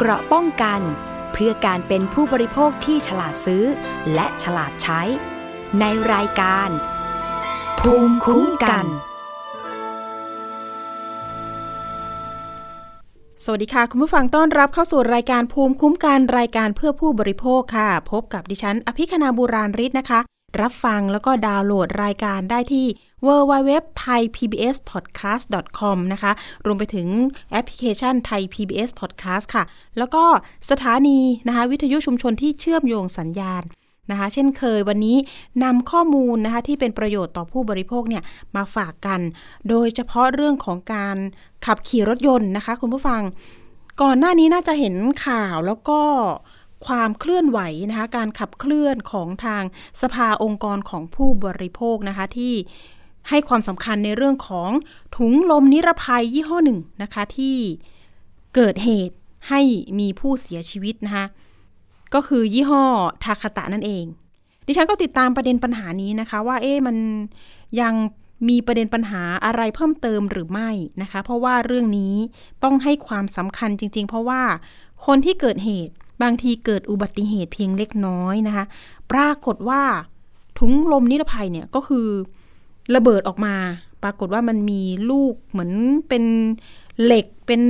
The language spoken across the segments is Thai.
เกราะป้องกัน เพื่อการเป็นผู้บริโภคที่ฉลาดซื้อ และฉลาดใช้ ในรายการ ภูมิคุ้มกัน สวัสดีค่ะ คุณผู้ฟังต้อนรับเข้าสู่รายการภูมิคุ้มกันรายการเพื่อผู้บริโภคค่ะ พบกับดิฉัน อภิคณาบูราริศนะคะ รับฟังแล้วก็ดาวน์โหลดรายการได้ที่ www.thaipbspodcast.com นะคะ รวมไปถึงแอปพลิเคชันไทย PBS Podcast ค่ะ แล้วก็สถานีนะคะ วิทยุชุมชนที่เชื่อมโยงสัญญาณนะคะ เช่นเคยวันนี้นำข้อมูลนะคะที่เป็นประโยชน์ต่อผู้บริโภคเนี่ยมาฝากกัน โดยเฉพาะเรื่องของการขับขี่รถยนต์นะคะ คุณผู้ฟัง ก่อนหน้านี้น่าจะเห็นข่าวแล้วก็ ความเคลื่อนไหวนะคะการขับเคลื่อนของทางสภาองค์กรของผู้บริโภคนะคะที่ให้ความสำคัญในเรื่องของถุงลมนิรภัยยี่ห้อหนึ่งนะคะที่เกิดเหตุให้มีผู้เสียชีวิตนะคะก็คือยี่ห้อทาคาตะนั่นเอง ดิฉันก็ติดตามประเด็นปัญหานี้นะคะว่าเอ๊ะมันยังมีประเด็นปัญหาอะไรเพิ่มเติมหรือไม่นะคะ เพราะว่าเรื่องนี้ต้องให้ความสำคัญจริง ๆ เพราะว่าคนที่เกิดเหตุ บางทีเกิดอุบัติเหตุเพียงเล็กน้อยนะคะ ปรากฏว่าถุงลมนิรภัยเนี่ยก็คือระเบิดออกมา ปรากฏว่ามันมีลูกเหมือนเป็นเหล็กเป็น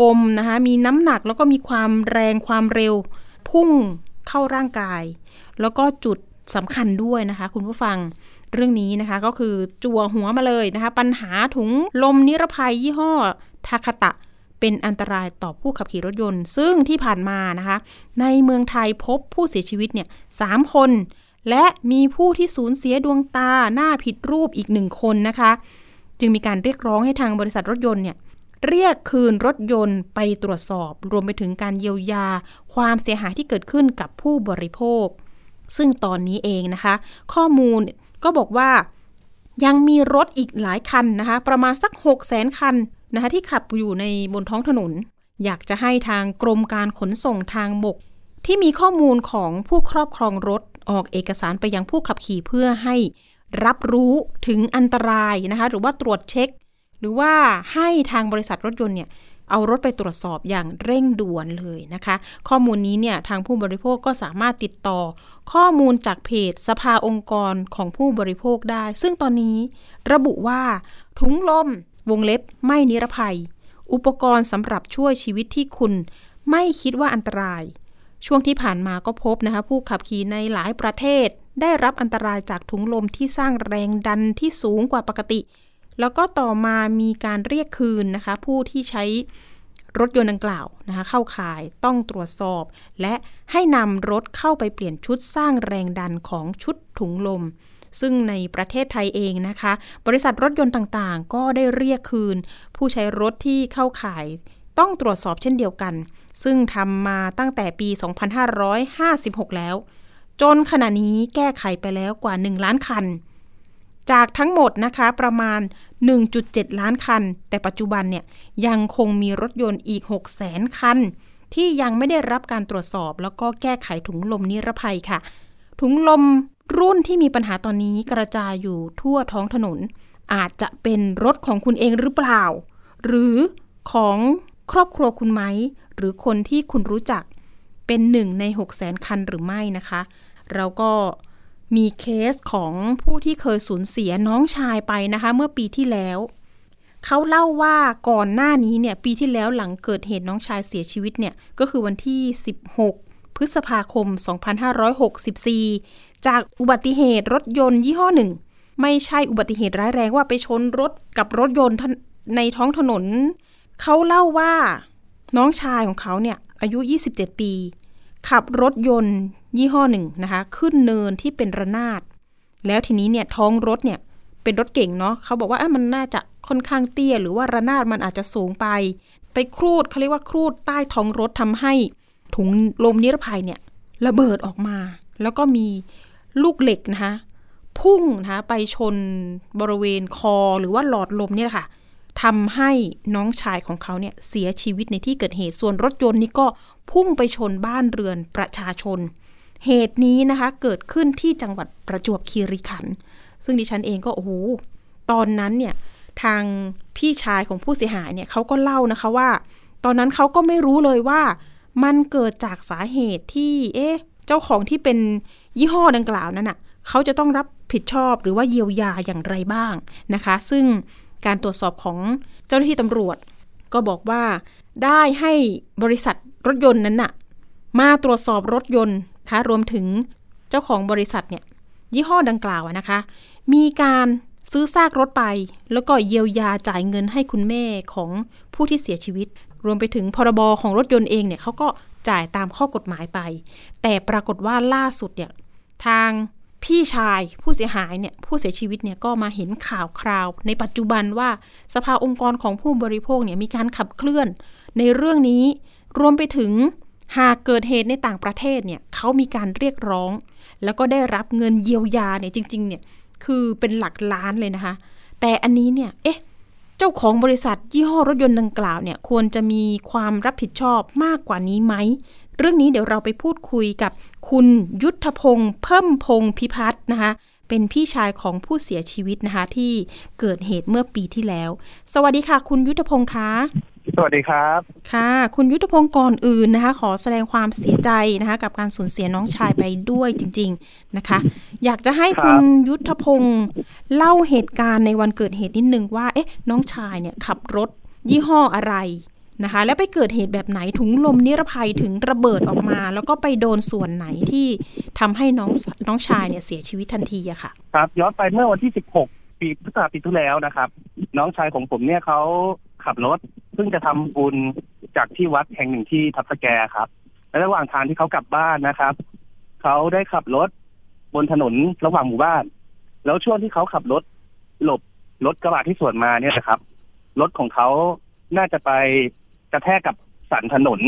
กลมๆนะคะ มีน้ำหนักแล้วก็มีความแรงความเร็ว พุ่งเข้าร่างกาย แล้วก็จุดสำคัญด้วยนะคะ คุณผู้ฟังเรื่องนี้นะคะก็คือจั่วหัวมาเลยนะคะ ปัญหาถุงลมนิรภัยยี่ห้อทาคาตะ เป็นอันตรายต่อผู้ขับขี่รถยนต์ ซึ่งที่ผ่านมานะคะ ในเมืองไทยพบผู้เสียชีวิตเนี่ยสามคน และมีผู้ที่สูญเสียดวงตาหน้าผิดรูปอีกหนึ่งคนนะคะ จึงมีการเรียกร้องให้ทางบริษัทรถยนต์เนี่ยเรียกคืนรถยนต์ไปตรวจสอบ รวมไปถึงการเยียวยา ความเสียหายที่เกิดขึ้นกับผู้บริโภค ซึ่งตอนนี้เองนะคะ ข้อมูลก็บอกว่ายังมีรถอีกหลายคันนะคะ ประมาณสัก 6 0แสนคัน นะคะที่ขับอยู่ในบนท้องถนน อยากจะให้ทางกรมการขนส่งทางบก ที่มีข้อมูลของผู้ครอบครองรถออกเอกสารไปยังผู้ขับขี่เพื่อให้รับรู้ถึงอันตรายนะคะหรือว่าตรวจเช็ค หรือว่าให้ทางบริษัทรถยนต์เนี่ยเอารถไปตรวจสอบอย่างเร่งด่วนเลยนะคะ ข้อมูลนี้เนี่ยทางผู้บริโภคก็สามารถติดต่อ ข้อมูลจากเพจสภาองค์กรของผู้บริโภคได้ ซึ่งตอนนี้ระบุว่าถุงลม วงเล็บไม่นิรภัย อุปกรณ์สำหรับช่วยชีวิตที่คุณไม่คิดว่าอันตราย ช่วงที่ผ่านมาก็พบนะคะผู้ขับขี่ในหลายประเทศ ได้รับอันตรายจากถุงลมที่สร้างแรงดันที่สูงกว่าปกติ แล้วก็ต่อมามีการเรียกคืนนะคะ ผู้ที่ใช้รถยนต์ดังกล่าวนะคะเข้าข่ายต้องตรวจสอบ และให้นำรถเข้าไปเปลี่ยนชุดสร้างแรงดันของชุดถุงลม ซึ่งในประเทศไทยเองนะคะ บริษัทรถยนต์ต่างๆ ก็ได้เรียกคืน ผู้ใช้รถที่เข้าข่ายต้องตรวจสอบเช่นเดียวกัน ซึ่งทำมาตั้งแต่ปี 2556 แล้ว จนขณะนี้แก้ไขไปแล้วกว่า 1 ล้านคัน จากทั้งหมดนะคะประมาณ 1.7 ล้านคัน แต่ปัจจุบันเนี่ยยังคงมีรถยนต์อีก 6 0 0 0 0 0 คัน ที่ยังไม่ได้รับการตรวจสอบแล้วก็แก้ไขถุงลมนิรภัยค่ะ ถุงลม รุ่นที่มีปัญหาตอนนี้กระจายอยู่ทั่วท้องถนน อาจจะเป็นรถของคุณเองหรือเปล่า หรือของครอบครัวคุณไหม หรือคนที่คุณรู้จักเป็นหนึ่งใน 6 0 0 0 0 0คันหรือไม่นะคะ เราก็มีเคสของผู้ที่เคยสูญเสียน้องชายไปนะคะ เมื่อปีที่แล้ว เขาเล่าว่าก่อนหน้านี้เนี่ยปีที่แล้วหลังเกิดเหตุน้องชายเสียชีวิตเนี่ย ก็คือวันที่ 16 พฤษภาคม 2564 จากอุบัติเหตุรถยนต์ยี่ห้อหนึ่ง ไม่ใช่อุบัติเหตุร้ายแรงว่าไปชนรถกับรถยนต์ในท้องถนน เขาเล่าว่าน้องชายของเขาเนี่ยอายุ 27 ปี ขับรถยนต์ยี่ห้อหนึ่งนะคะ ขึ้นเนินที่เป็นระนาด แล้วทีนี้เนี่ยท้องรถเนี่ยเป็นรถเก่งเนาะเขาบอกว่าเอ้มันน่าจะค่อนข้างเตี้ย หรือว่าระนาดมันอาจจะสูงไป ไปครูดเขาเรียกว่าครูดใต้ท้องรถทำให้ถุงลมนิรภัยเนี่ยระเบิดออกมา แล้วก็มี ลูกเหล็กนะคะพุ่งนะคะไปชนบริเวณคอหรือว่าหลอดลมเนี่ยค่ะทำให้น้องชายของเขาเนี่ยเสียชีวิตในที่เกิดเหตุส่วนรถยนต์นี่ก็พุ่งไปชนบ้านเรือนประชาชน เหตุนี้นะคะเกิดขึ้นที่จังหวัดประจวบคีรีขันธ์ซึ่งดิฉันเองก็โอ้โหตอนนั้นเนี่ยทางพี่ชายของผู้เสียหายเนี่ยเขาก็เล่านะคะว่า ตอนนั้นเขาก็ไม่รู้เลยว่ามันเกิดจากสาเหตุที่ เอ๊ะ จ้าของที่เป็นยี่ห้อดังกล่าวนั้นอะเขาจะต้องรับผิดชอบหรือว่าเยียวยาอย่างไรบ้างนะคะ ซึ่งการตรวจสอบของเจ้าหน้าที่ตำรวจ ก็บอกว่าได้ให้บริษัทรถยนต์นั้นน่ะมาตรวจสอบรถยนต์คะรวมถึงเจ้าของบริษัทเนี่ยยี่ห้อดังกล่าวนะคะ มีการซื้อซากรถไป แล้วก็เยียวยาจ่ายเงินให้คุณแม่ของผู้ที่เสียชีวิต รวมไปถึงพรบของรถยนต์เองเนี่ยเขาก็ จ่ายตามข้อกฎหมายไป แต่ปรากฏว่าล่าสุดเนี่ยทางพี่ชายผู้เสียหายเนี่ยผู้เสียชีวิตเนี่ยก็มาเห็นข่าวคราว ในปัจจุบันว่าสภาองค์กรของผู้บริโภคเนี่ยมีการขับเคลื่อน ในเรื่องนี้รวมไปถึงหากเกิดเหตุในต่างประเทศเนี่ยเขามีการเรียกร้อง แล้วก็ได้รับเงินเยียวยาเนี่ยจริงๆเนี่ยคือเป็นหลักล้านเลยนะคะ แต่อันนี้เนี่ยเอ๊ะ จ้าของบริษัทยี่ห้อรถยนต์ดังกล่าวเนี่ยควรจะมีความรับผิดชอบมากกว่านี้ไหม เรื่องนี้เดี๋ยวเราไปพูดคุยกับคุณยุทธพงศ์เพิ่มพงศ์พิพัฒน์นะคะ เป็นพี่ชายของผู้เสียชีวิตนะคะที่เกิดเหตุเมื่อปีที่แล้ว สวัสดีค่ะ คุณยุทธพงศ์คะ สวัสดีครับ ค่ะ คุณยุทธพงศ์ก่อนอื่นนะคะ ขอแสดงความเสียใจนะคะ กับการสูญเสียน้องชายไปด้วยจริง ๆนะคะ อยากจะให้คุณยุทธพงศ์เล่าเหตุการณ์ในวันเกิดเหตุนิดนึงว่า เอ๊ะ น้องชายเนี่ยขับรถยี่ห้ออะไรนะคะ แล้วไปเกิดเหตุแบบไหนถุงลมนิรภัยถึงระเบิดออกมา แล้วก็ไปโดนส่วนไหนที่ทำให้น้องน้องชายเนี่ยเสียชีวิตทันทีอะค่ะ ครับ ย้อนไปเมื่อวันที่ 16 ปีพฤษภาปีที่แล้วนะครับ น้องชายของผมเนี่ยเขาขับรถ เพิ่งจะทำบุญจากที่วัดแห่งหนึ่งที่ทับสแกครับ และระหว่างทางที่เขากลับบ้านนะครับเขาได้ขับรถบนถนนระหว่างหมู่บ้าน แล้วช่วงที่เขาขับรถหลบรถกระบะที่สวนมาเนี่ยนะครับรถของเขาน่าจะไปกระแทกกับสันถนน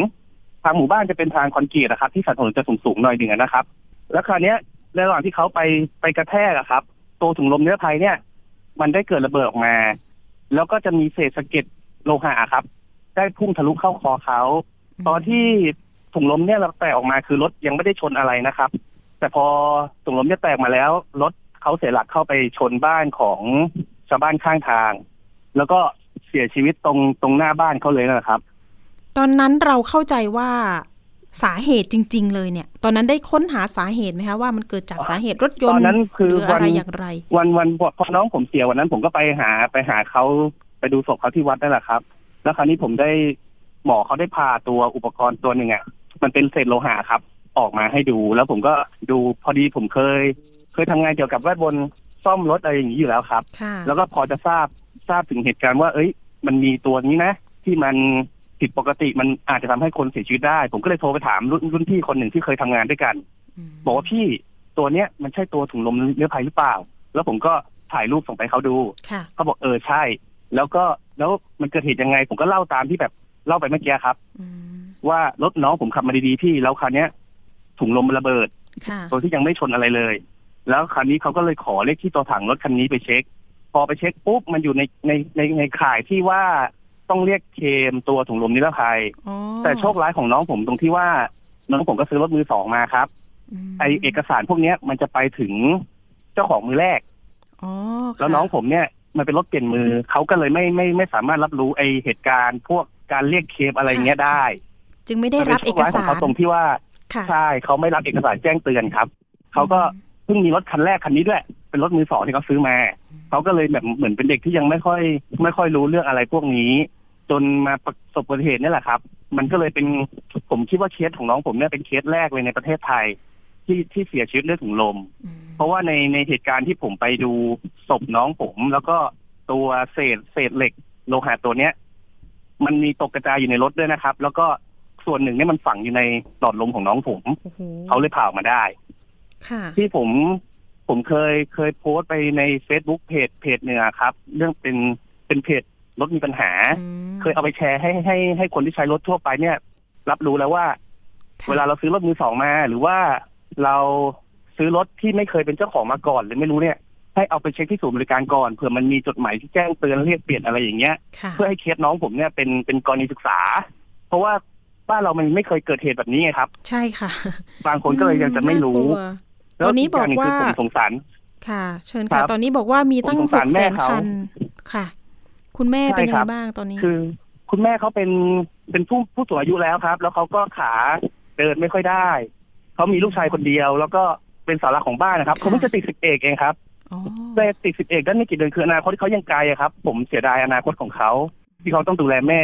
ทางหมู่บ้านจะเป็นทางคอนกรีตนะครับ ที่สันถนนจะสูงๆหน่อยหนึ่งนะครับ แล้วคราวนี้ในระหว่างที่เขาไปไปกระแทกอะครับ ตัวถุงลมนิรภัยเนี่ย มันได้เกิดระเบิดออกมา แล้วก็จะมีเศษสะเก็ด โลหะครับ ได้พุ่งทะลุเข้าคอเขาตอนที่ถุงลมเนี่ยเราแตกออกมาคือรถยังไม่ได้ชนอะไรนะครับ แต่พอถุงลมเนี่ยแตกมาแล้วรถเขาเสียหลักเข้าไปชนบ้านของชาวบ้านข้างทาง แล้วก็เสียชีวิตตรงตรงหน้าบ้านเขาเลยนะครับ ตอนนั้นเราเข้าใจว่าสาเหตุจริง ๆ เลยเนี่ย ตอนนั้นได้ค้นหาสาเหตุไหมคะว่ามันเกิดจากสาเหตุรถยนตอต์นนั้นคือหรือวัอะนไรอย่างไร วันวันพอน้องผมเสียวันนั้นผมก็ไปหาไปหาเขา ไปดูศพเขาที่วัดนั่นแหละครับ แล้วคราวนี้ผมได้หมอเขาได้พาตัวอุปกรณ์ตัวหนึ่งอะมันเป็นเศษโลหะครับ ออกมาให้ดู แล้วผมก็ดูพอดีผมเคย เคยทำงานเกี่ยวกับแวดบนซ่อมรถอะไรอย่างนี้อยู่แล้วครับค่ะแล้วก็พอจะทราบทราบถึงเหตุการณ์ว่า เอ้ย มันมีตัวนี้นะ ที่มันผิดปกติมันอาจจะทำให้คนเสียชีวิตได้ ผมก็เลยโทรไปถามรุ่นรุ่นพี่คนหนึ่งที่เคยทำงานด้วยกันมบอกว่าพี่ตัวเนี้ยมันใช่ตัวถุงลมนิรภัยหรือเปล่า แล้วผมก็ถ่ายรูปส่งไปให้เขาดูค่ะเขาบอกเออใช่ แล้วก็แล้วมันเกิดเหตุยังไง ผมก็เล่าตามที่แบบเล่าไปเมื่อกี้ครับอืมว่ารถน้องผมขับมาดีๆพี่แล้วคราวเนี้ยถุงลมมันระเบิดค่ะโดยที่ยังไม่ชนอะไรเลย แล้วคราวนี้เขาก็เลยขอเลขที่ตัวถังรถคันนี้ไปเช็ค พอไปเช็คปุ๊บมันอยู่ในในในในข่ายที่ว่าต้องเรียกเคลมตัวถุงลมนิรภัยอ๋อแต่โชคร้ายของน้องผมตรงที่ว่าน้องผมก็ซื้อรถมือสองมาครับมไอเอกสารพวกเนี้ยมันจะไปถึงเจ้าของมือแรกอ๋อค่ะแล้วน้องผมเนี่ย มันเป็นรถเปลี่ยนมือเขาก็เลยไม่ไม่ไม่สามารถรับรู้ไอเหตุการณ์พวกการเรียกเคลมอะไรเงี้ยได้ จึงไม่ได้รับเอกมันป็นโชคร้ยขสาองรเขาตรงที่ว่าค่ะใช่เขาไม่รับเอกสารแจ้งเตือนครับเขาก็เพิ่งมีรถคันแรกคันนี้ด้วย เป็นรถมือสองที่เขาซื้อมาเขาก็เลยแบบเหมือนเป็นเด็กที่ยังไม่ค่อย ไม่ค่อยรู้เรื่องอะไรพวกนี้ จนมาประสบอุบัติเหตุนี่แหละครับ มันก็เลยเป็นผมคิดว่าเคสของน้องผมเนี่ยเป็นเคสแรกเลยในประเทศไทย ที่ที่เสียชีวิตด้วยถุงลมอืมเพราะว่าในในเหตุการณ์ที่ผมไปดูศพน้องผม แล้วก็ตัวเศษเศษเหล็ก โลหะตัวเนี้ย มันมีตกกระจายอยู่ในรถด้วยนะครับ แล้วก็ส่วนหนึ่งเนี่ยมันฝังอยู่ในหลอดลมของน้องผมโอ้โหเขาเลยผ่าออกมาได้ค่ะที่ผมผมเคยเคยโพสต์ไปใน Facebook เพจเพจหนึ่งอะครับ เรื่องเป็นเป็นเพจรถมีปัญหาอืมเคยเอาไปแชร์ให้ให้ให้คนที่ใช้รถทั่วไปเนี่ย รับรู้แล้วว่าค่ะเวลาเราซื้อรถมือสองมา หรือว่า เราซื้อรถที่ไม่เคยเป็นเจ้าของมาก่อนหรือไม่รู้เนี่ยให้เอาไปเช็คที่ศูนย์บริการก่อนเผื่อมันมีจดหมายที่แจ้งเตือนเรียกเปลี่ยนอะไรอย่างเงี้ยค่ะเพื่อให้เคสน้องผมเนี่ยเป็นเป็นกรณีศึกษา เพราะว่าบ้านเรามันไม่เคยเกิดเหตุแบบนี้ไงครับ ใช่ค่ะ บางคนก็เลยยังจะไม่รู้น่ากลัวตอนนี้บอกว่าแล้กย่งหนึ่งคือผมสงสารค่ะ เชิญครัค่ะบตอนนี้บอกว่ามีตั้งผมสงหสากรแสแม่นเขาคันค่ะ คุณแม่ใช่เป็นยังครัไงบบ้างตอนนี้ คือ คุณแม่เขาเป็นเป็นผู้ผู้สูงอายุแล้วครับ แล้วเขาก็ขาเดินไม่ค่อยได้ เขามีลูกชายคนเดียว แล้วก็เป็นเสาหลักของบ้านนะครับเขาเพิ่งจะติดสิบเอกเองครับอ๋อแต่ติดสิบเอกได้ไม่กี่เดือนคืออนาคตที่เขายังไกลอะครับ ผมเสียดายอนาคตของเขาที่เขาต้องดูแลแม่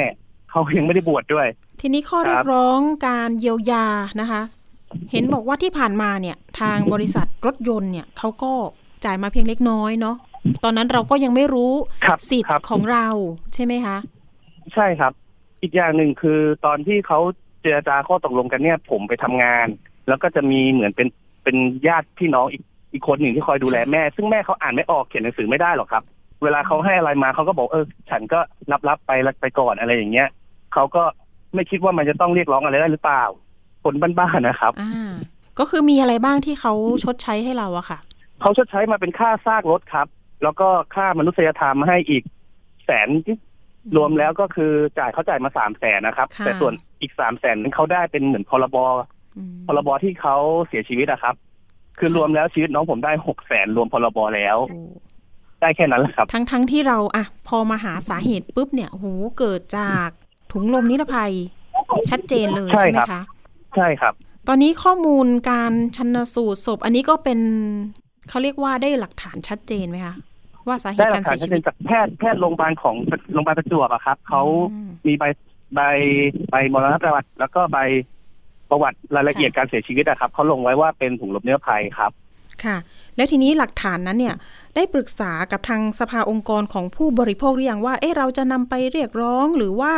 เขายังไม่ได้บวชดด้วย ทีนี้ข้อครับเรียกร้องการเยียวยานะคะ เห็นบอกว่าที่ผ่านมาเนี่ย ทางบริษัทรถยนต์เนี่ยเขาก็จ่ายมาเพียงเล็กน้อยเนาะตอนนั้นเราก็ยังไม่รู้ครับสิทธิ์ครับของเราใช่ไหมคะ ใช่ครับ อีกอย่างหนึ่งคือตอนที่เขาเจรจาข้อตกลงกันเนี่ย ผมไปทำงาน แล้วก็จะมีเหมือนเป็นเป็นญาติพี่น้องอีกอีกคนหนึ่งที่คอยดูแลแม่ ซึ่งแม่เขาอ่านไม่ออกเขียนหนังสือไม่ได้หรอกครับ เวลาเขาให้อะไรมาเขาก็บอกเออ ฉันก็รับรับไปรับไปก่อนอะไรอย่างเงี้ยเขาก็ไม่คิดว่ามันจะต้องเรียกร้องอะไรได้หรือเปล่า คนบ้านๆนะครับอ่าก็คือมีอะไรบ้างที่เขาชดใช้ให้เราอะค่ะเขาชดใช้มาเป็นค่าซากรถครับ แล้วก็ค่ามนุษยธรรมให้อีกแสนรวมแล้วก็คือจ่ายเขาจ่ายมาสามแสนนะครับค่ะแต่ส่วนอีกสามแสนนั้นเขาได้เป็นเหมือนพรบอืม พรบที่เขาเสียชีวิตอะครับ คือรวมแล้วชีวิตน้องผมได้หกแสนรวมพรบแล้วโอ้ได้แค่นั้นแหละครับ ทั้งทั้งที่เราอะพอมาหาสาเหตุปุ๊บเนี่ยโอ้โหเกิดจากถุงลมนิรภัย ชัดเจนเลยใช่ใช่ไหมครับคะใช่ครับ ตอนนี้ข้อมูลการชันสูตรศพ อันนี้ก็เป็นเขาเรียกว่าได้หลักฐานชัดเจนไหมคะว่าสาเหได้ตุหลัการกฐานเสียชัดชีเจวินตจากแพทย์แพทย์โรงพยาบาลของโรงพยาบาลประจวบอะครับเขาอืมมีใบใบใบมรณประวัติแล้วก็ใบ ประวัติรายละเอียดการเสียชีวิตอะครับเขาลงไว้ว่าเป็นถุงลมนิรภัยครับ ค่ะ แล้วทีนี้หลักฐานนั้นเนี่ยได้ปรึกษากับทางสภาองค์กรของผู้บริโภคหรือยังว่า เอ๊ะเราจะนำไปเรียกร้องหรือว่า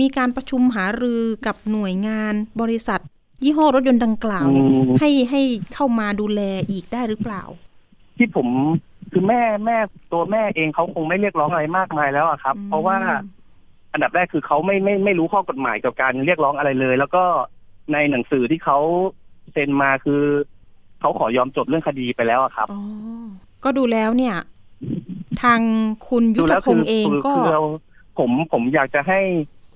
มีการประชุมหารือกับหน่วยงานบริษัท ยี่ห้อรถยนต์ดังกล่าวเนี่ยอืมให้ให้เข้ามาดูแลอีกได้หรือเปล่า ที่ผมคือแม่แม่ตัวแม่เองเขาคงไม่เรียกร้องอะไรมากมายแล้วอะครับอืมเพราะว่าอันดับแรกคือเขาไม่ไม่ไม่รู้ข้อกฎหมายเกี่ยวกับการเรียกร้องอะไรเลย แล้วก็ ในหนังสือที่เขาเซ็นมาคือเขาขอยอมจบเรื่องคดีไปแล้วอะครับอ๋อก็ดูแล้วเนี่ย ทางคุณยุทธแล้วพงษ์เองคือก็คือเราผมผมอยากจะให้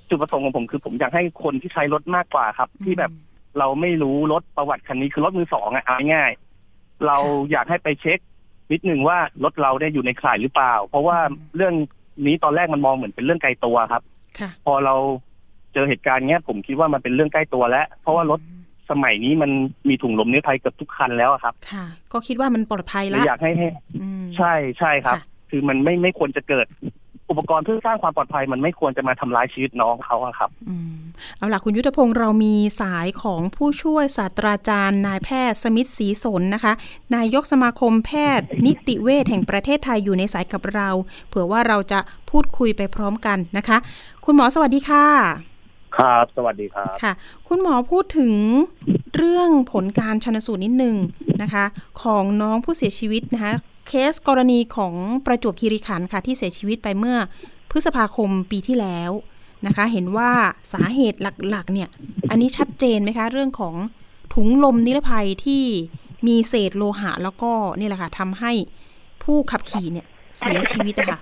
จุดประสงค์ของผมคือ ผมอยากให้คนที่ใช้รถมากกว่าครับ ที่แบบเราไม่รู้รถประวัติคันนี้คือรถมือสองอะเอาง่ายๆเราอยากให้ไปเช็คนิดนึงว่ารถเราได้อยู่ในข่ายหรือเปล่า เพราะว่าเรื่องนี้ตอนแรกมันมองเหมือนเป็นเรื่องไกลตัวครับค่ะพอเรา เจอเหตุการณ์เนี้ยผมคิดว่ามันเป็นเรื่องใกล้ตัวแล้ว เพราะว่ารถสมัยนี้มันมีถุงลมนิรภัยเกือบทุกคันแล้วอะครับ ค่ะ ก็คิดว่ามันปลอดภัยเลแล้ยวอยากให้ให้อืม ใช่ใช่ครับ ค่ะ คือมันไม่ไม่ควรจะเกิด อุปกรณ์เพื่อสร้างความปลอดภัย มันไม่ควรจะมาทำร้ายชีวิตน้องเขาอะครับ อืมเอาล่ะ คุณยุทธพงศ์เรามีสายของผู้ช่วยศาสตราจารย์ นายแพทย์สมิทธิ์ ศรีสนธิ์นะคะ นายกสมาคมแพทย์ นิติเวชแห่งประเทศไทยอยู่ในสายกับเรา เผื่อว่าเราจะพูดคุยไปพร้อมกันนะคะ คุณหมอสวัสดีค่ะ ครับ สวัสดีครับ ค่ะ คุณหมอพูดถึงเรื่องผลการชันสูตรนิดนึงนะคะ ของน้องผู้เสียชีวิตนะคะ เคสกรณีของประจวบคีรีขันธ์ค่ะ ที่เสียชีวิตไปเมื่อพฤษภาคมปีที่แล้วนะคะ เห็นว่าสาเหตุหลักๆ เนี่ย อันนี้ชัดเจนไหมคะ เรื่องของถุงลมนิรภัยที่มีเศษโลหะแล้วก็นี่แหละค่ะทำให้ผู้ขับขี่เนี่ยเสียชีวิตอะค่ะ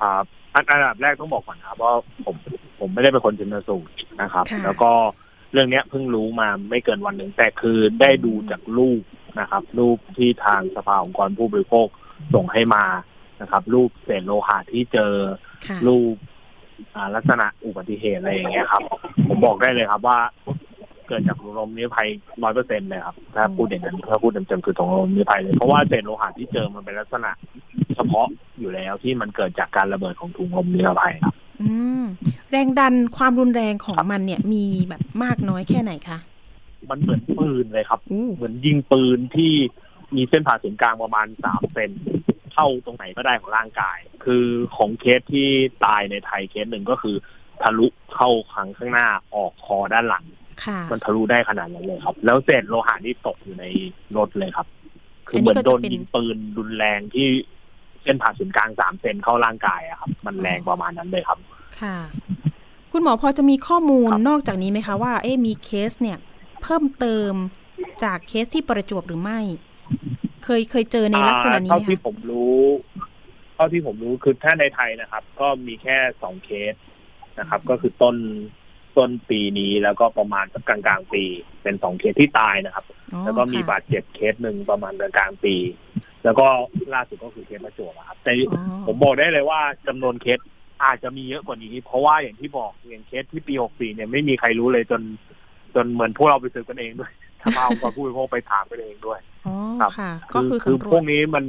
ครับอันอันดับแรกต้องบอกก่อนครับว่าผม ผมไม่ได้เป็นคนชนสูตรนะครับ ค่ะ แล้วก็เรื่องเนี้ยเพิ่งรู้มาไม่เกินวันหนึ่งแต่คือได้ดูจากรูปนะครับ รูปที่ทางสภาองค์กรผู้บริโภคส่งให้มานะครับ รูปเศษโลหะที่เจอ ค่ะ รูปอ่าลักษณะอุบัติเหตุอะไรอย่างเงี้ยครับ ผมบอกได้เลยครับว่าเกิดจากถุงลมนิรภัยร้อยเปอร์เซ็นต์เลยครับถ้าพูดอย่างนั้นถ้าพูดเต็มๆคือถุงลมนิรภัยเลยเพราะว่าเศษโลหะที่เจอมันเป็นลักษณะ เฉพาะอยู่แล้วที่มันเกิดจากการระเบิดของถุงลมนิรภัยครับอืมแรงดันความรุนแรงของมันเนี่ยมีแบบมากน้อยแค่ไหนคะมันเหมือนปืนเลยครับอู้เหมือนยิงปืนที่มีเส้นผ่าศูนย์กลางประมาณสามเซนเข้าตรงไหนก็ได้ของร่างกาย คือของเคสที่ตายในไทยเคสหนึ่งก็คือทะลุเข้าครั้งข้างหน้าออกคอด้านหลังค่ะ มันทะลุได้ขนาดนั้นเลยครับ แล้วเศษโลหะที่ตกอยู่ในรถเลยครับ คือเหมือนโดนยิงปืนรุนแรงที่เส้นผ่าศูนย์กลางสามเซนเข้าร่างกายอะครับ มันแรงประมาณนั้นเลยครับ ค่ะ คุณหมอพอจะมีข้อมูลครับนอกจากนี้ไหมคะว่า เอ๊ะมีเคสเนี่ย เพิ่มเติมจากเคสที่ประจวบหรือไม่ เคยเคยเจอในลักษณะนี้อ่าไหมเท่าที่คะผมรู้เท่าที่ผมรู้คือถ้าในไทยนะครับ ก็มีแค่สองเคสนะครับ ก็คือต้น ต้นปีนี้แล้วก็ประมาณสักกลางกลางๆปี เป็นสองเคสที่ตายนะครับอ๋อแล้วก็มีค่ะบาดเจ็บเคสหนึ่งประมาณกลางกลางๆปี แล้วก็ล่าสุดก็คือเคสประจวบอะครับแต่อ๋อผมบอกได้เลยว่าจำนวนเคสอาจจะมีเยอะกว่านี้ เพราะว่าอย่างที่บอกอย่างเคสที่ปีหกสี่เนี่ยไม่มีใครรู้เลยจน จนเหมือนพวกเราไปสืบกันเองด้วยทำเอาก่อนผู้บริโภคไปถามกันเองด้วยอ๋อครับค่ะก็คือคือสำรพววจกนี้มัน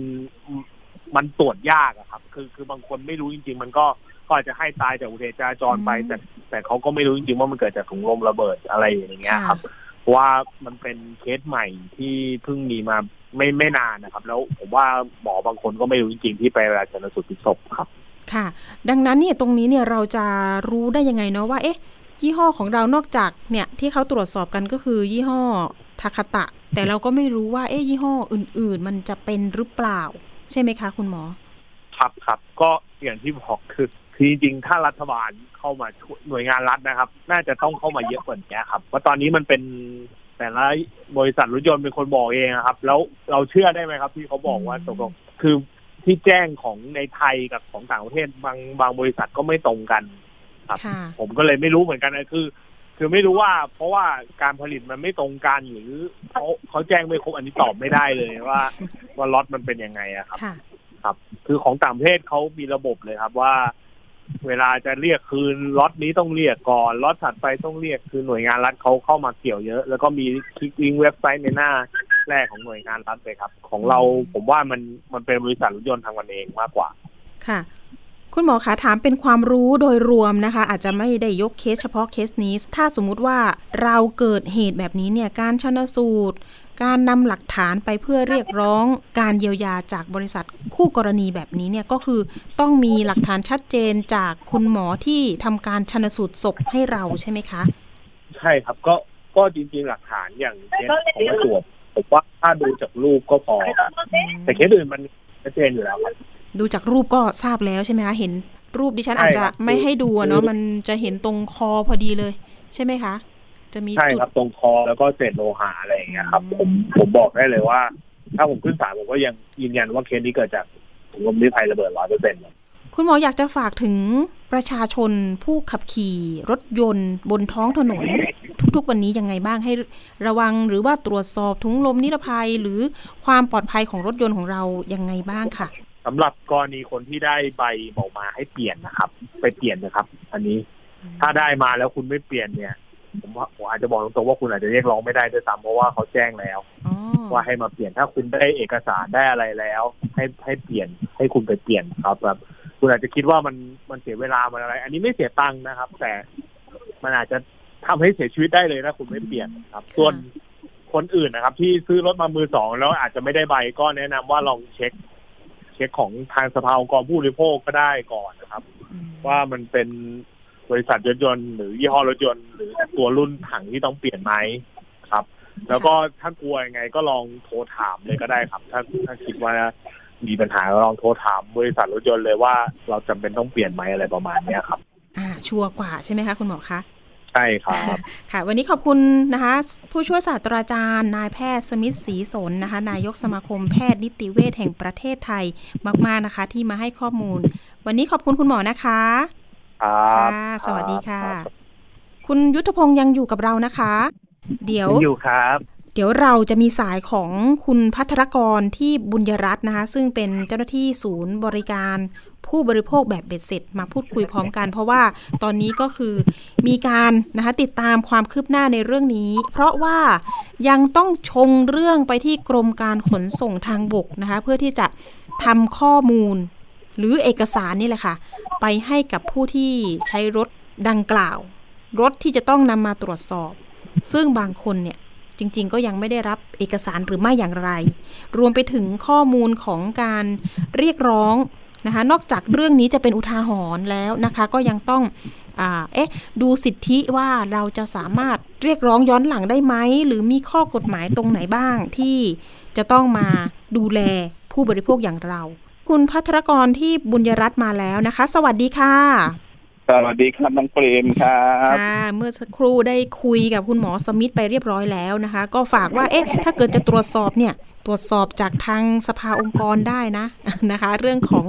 มันตรวจยากอะครับ คือคือบางคนไม่รู้จริง ๆ มันก็ ก็อาจจะให้ตายจากอุบัติเหตุจราจรไป แต่แต่เขาก็ไม่รู้จริงๆว่ามันเกิดจากถุงลมระเบิดอะไรอย่างเงี้ยครับเพราะว่ามันเป็นเคสใหม่ที่เพิ่งมีมาไม่ไม่นานนะครับ แล้วผมว่าหมอบางคนก็ไม่รู้จริงๆที่ไปเวลาชันสูตรพลิกศพครับ ค่ะ ดังนั้นเนี่ยตรงนี้เนี่ยเราจะรู้ได้ยังไงเนาะว่า เอ๊ะ ยี่ห้อของเรานอกจากเนี่ยที่เขาตรวจสอบกันก็คือ ยี่ห้อทาคาตะ แต่เราก็ไม่รู้ว่าเอ๊ะยี่ห้ออื่น ๆ มันจะเป็นหรือเปล่า ใช่ไหมคะ คุณหมอ ครับครับก็อย่างที่บอกคือ คือจริงๆถ้ารัฐบาลเข้ามาช่วยหน่วยงานรัฐนะครับ น่าจะต้องเข้ามาเยอะกว่านี้ครับเพราะตอนนี้มันเป็นแต่ละบริษัทรถยนต์เป็นคนบอกเองอะครับ แล้วเราเชื่อได้ไหมครับ ที่เขาบอกว่าอืมตกลงคือที่แจ้งของในไทยกับของต่างประเทศบางบางบริษัทก็ไม่ตรงกันครับค่ะผมก็เลยไม่รู้เหมือนกันนะคือ คือไม่รู้ว่า เพราะว่าการผลิตมันไม่ตรงกันหรือเขาเขาแจ้งไม่ครบอันนี้ตอบไม่ได้เลยว่า ว่าล็อตมันเป็นยังไงอะครับค่ะครับ คือของต่างประเทศเขามีระบบเลยครับว่า เวลาจะเรียกคืนล็อตนี้ต้องเรียกก่อนล็อตถัดไปต้องเรียกคือหน่วยงานรัฐเขาเข้ามาเกี่ยวเยอะ แล้วก็มีคลิกลิงเว็บไซต์ในหน้าแรกของหน่วยงานรัฐเลยครับ ของเราผมว่ามันมันเป็นบริษัทรถยนต์ทางกันเองมากกว่า ค่ะ คุณหมอคะถามเป็นความรู้โดยรวมนะคะ อาจจะไม่ได้ยกเคสเฉพาะเคสนี้ ถ้าสมมุติว่าเราเกิดเหตุแบบนี้เนี่ยการชนสูตร การนำหลักฐานไปเพื่อเรียกร้องการเยียวยาจากบริษัทคู่กรณีแบบนี้เนี่ยก็คือต้องมีหลักฐานชัดเจนจากคุณหมอที่ทำการชนสูตรศพให้เราใช่ไหมคะ ใช่ครับก็ก็จริงๆหลักฐานอย่างเคสของประจวบผมว่าถ้าดูจากรูปก็พอ แต่เคสอื่นมันชัดเจนอยู่แล้วครับ ดูจากรูปก็ทราบแล้วใช่ไหมคะเห็นรูปดิฉันใช่อาจจะครับไม่ให้ดูอะเนาะคือมันจะเห็นตรงคอพอดีเลย ใช่ไหมคะ จะมีใช่จุดครับตรงคอแล้วก็เศษโลหะอะไรอย่างเงี้ยครับ ผมผมบอกได้เลยว่า ถ้าผมขึ้นศาลผมก็ยังยืนยันว่าเคสนี้เกิดจากถุงลมนิรภัยระเบิดร้อยเปอร์เซ็นต์คุณหมออยากจะฝากถึงประชาชนผู้ขับขี่รถยนต์บนท้องถนน ทุกๆวันนี้ยังไงบ้างให้ระวังหรือว่าตรวจสอบถุงลมนิรภัยหรือความปลอดภัยของรถยนต์ของเรายังไงบ้างค่ะ สำหรับกรณีคนที่ได้ใบบอกมาให้เปลี่ยนนะครับ ไปเปลี่ยนนะครับ อันนี้ถ้าได้มาแล้วคุณไม่เปลี่ยนเนี่ย ผมว่าผมอาจจะบอกตรงๆว่าคุณอาจจะเรียกร้องไม่ได้ด้วยซ้ำเพราะว่าเขาแจ้งแล้วอ๋อว่าให้มาเปลี่ยนถ้าคุณได้เอกสารได้อะไรแล้ว ให้ให้เปลี่ยนให้คุณไปเปลี่ยนครับแบบคุณอาจจะคิดว่ามันมันเสียเวลามันอะไร อันนี้ไม่เสียตังค์นะครับ แต่มันอาจจะทำให้เสียชีวิตได้เลยถ้าคุณไม่เปลี่ยนครับ ส่วนคนอื่นนะครับ ที่ซื้อรถมามือสองแล้วอาจจะไม่ได้ใบก็แนะนำว่าลองเช็ค เช็คของทางสภาองค์กรผู้บริโภคก็ได้ก่อนนะครับอืมว่ามันเป็นบริษัทรถยนต์หรือยี่ห้อรถยนต์หรือตัวรุ่นถังที่ต้องเปลี่ยนไหมครับ แล้วก็ถ้ากลัวยังไงก็ลองโทรถามเลยก็ได้ครับ ถ้าถ้าคิดว่ามีปัญหาก็ลองโทรถามบริษัทรถยนต์เลยว่า เราจำเป็นต้องเปลี่ยนไหมอะไรประมาณเนี้ยครับ อ่า ชัวร์กว่าใช่ไหมคะคุณหมอคะ ใช่ครับค่ะ วันนี้ขอบคุณนะคะ ผู้ช่วยศาสตราจารย์ นายแพทย์สมิทธศรีสนนะคะ นายกสมาคมแพทย์นิติเวชแห่งประเทศไทยมาก ๆนะคะ ที่มาให้ข้อมูล วันนี้ขอบคุณคุณหมอนะคะครับค่ะสวัสดีค่ะรับคุณยุทธพงศ์ยังอยู่กับเรานะคะ เดี๋ยวยังอยู่ครับเดี๋ยวเราจะมีสายของคุณพัทรกรที่บุญยรัตน์นะคะ ซึ่งเป็นเจ้าหน้าที่ศูนย์บริการ ผู้บริโภคแบบเบ็ดเสร็จมาพูดคุยพร้อมกัน เพราะว่าตอนนี้ก็คือมีการนะคะติดตามความคืบหน้าในเรื่องนี้ เพราะว่ายังต้องชงเรื่องไปที่กรมการขนส่งทางบกนะคะเพื่อที่จะทำข้อมูลหรือเอกสารนี่แหละค่ะ ไปให้กับผู้ที่ใช้รถดังกล่าว รถที่จะต้องนำมาตรวจสอบ ซึ่งบางคนเนี่ยจริง ๆ ก็ยังไม่ได้รับเอกสารหรือไม่อย่างไร รวมไปถึงข้อมูลของการเรียกร้อง นะคะ นอกจากเรื่องนี้จะเป็นอุทาหรณ์แล้วนะคะ ก็ยังต้องอ่าเอ๊ะดูสิทธิว่าเราจะสามารถเรียกร้องย้อนหลังได้ไหม หรือมีข้อกฎหมายตรงไหนบ้างที่จะต้องมาดูแลผู้บริโภคอย่างเรา คุณพัทรกรที่บุญยรัตน์มาแล้วนะคะ สวัสดีค่ะสวัสดีครับน้องเปรมครับค่ะเมื่อสักครู่ได้คุยกับคุณหมอสมิธไปเรียบร้อยแล้วนะคะ ก็ฝากว่าเอ๊ะถ้าเกิดจะตรวจสอบเนี่ย ตรวจสอบจากทางสภาองค์กรได้นะนะคะ เรื่องของ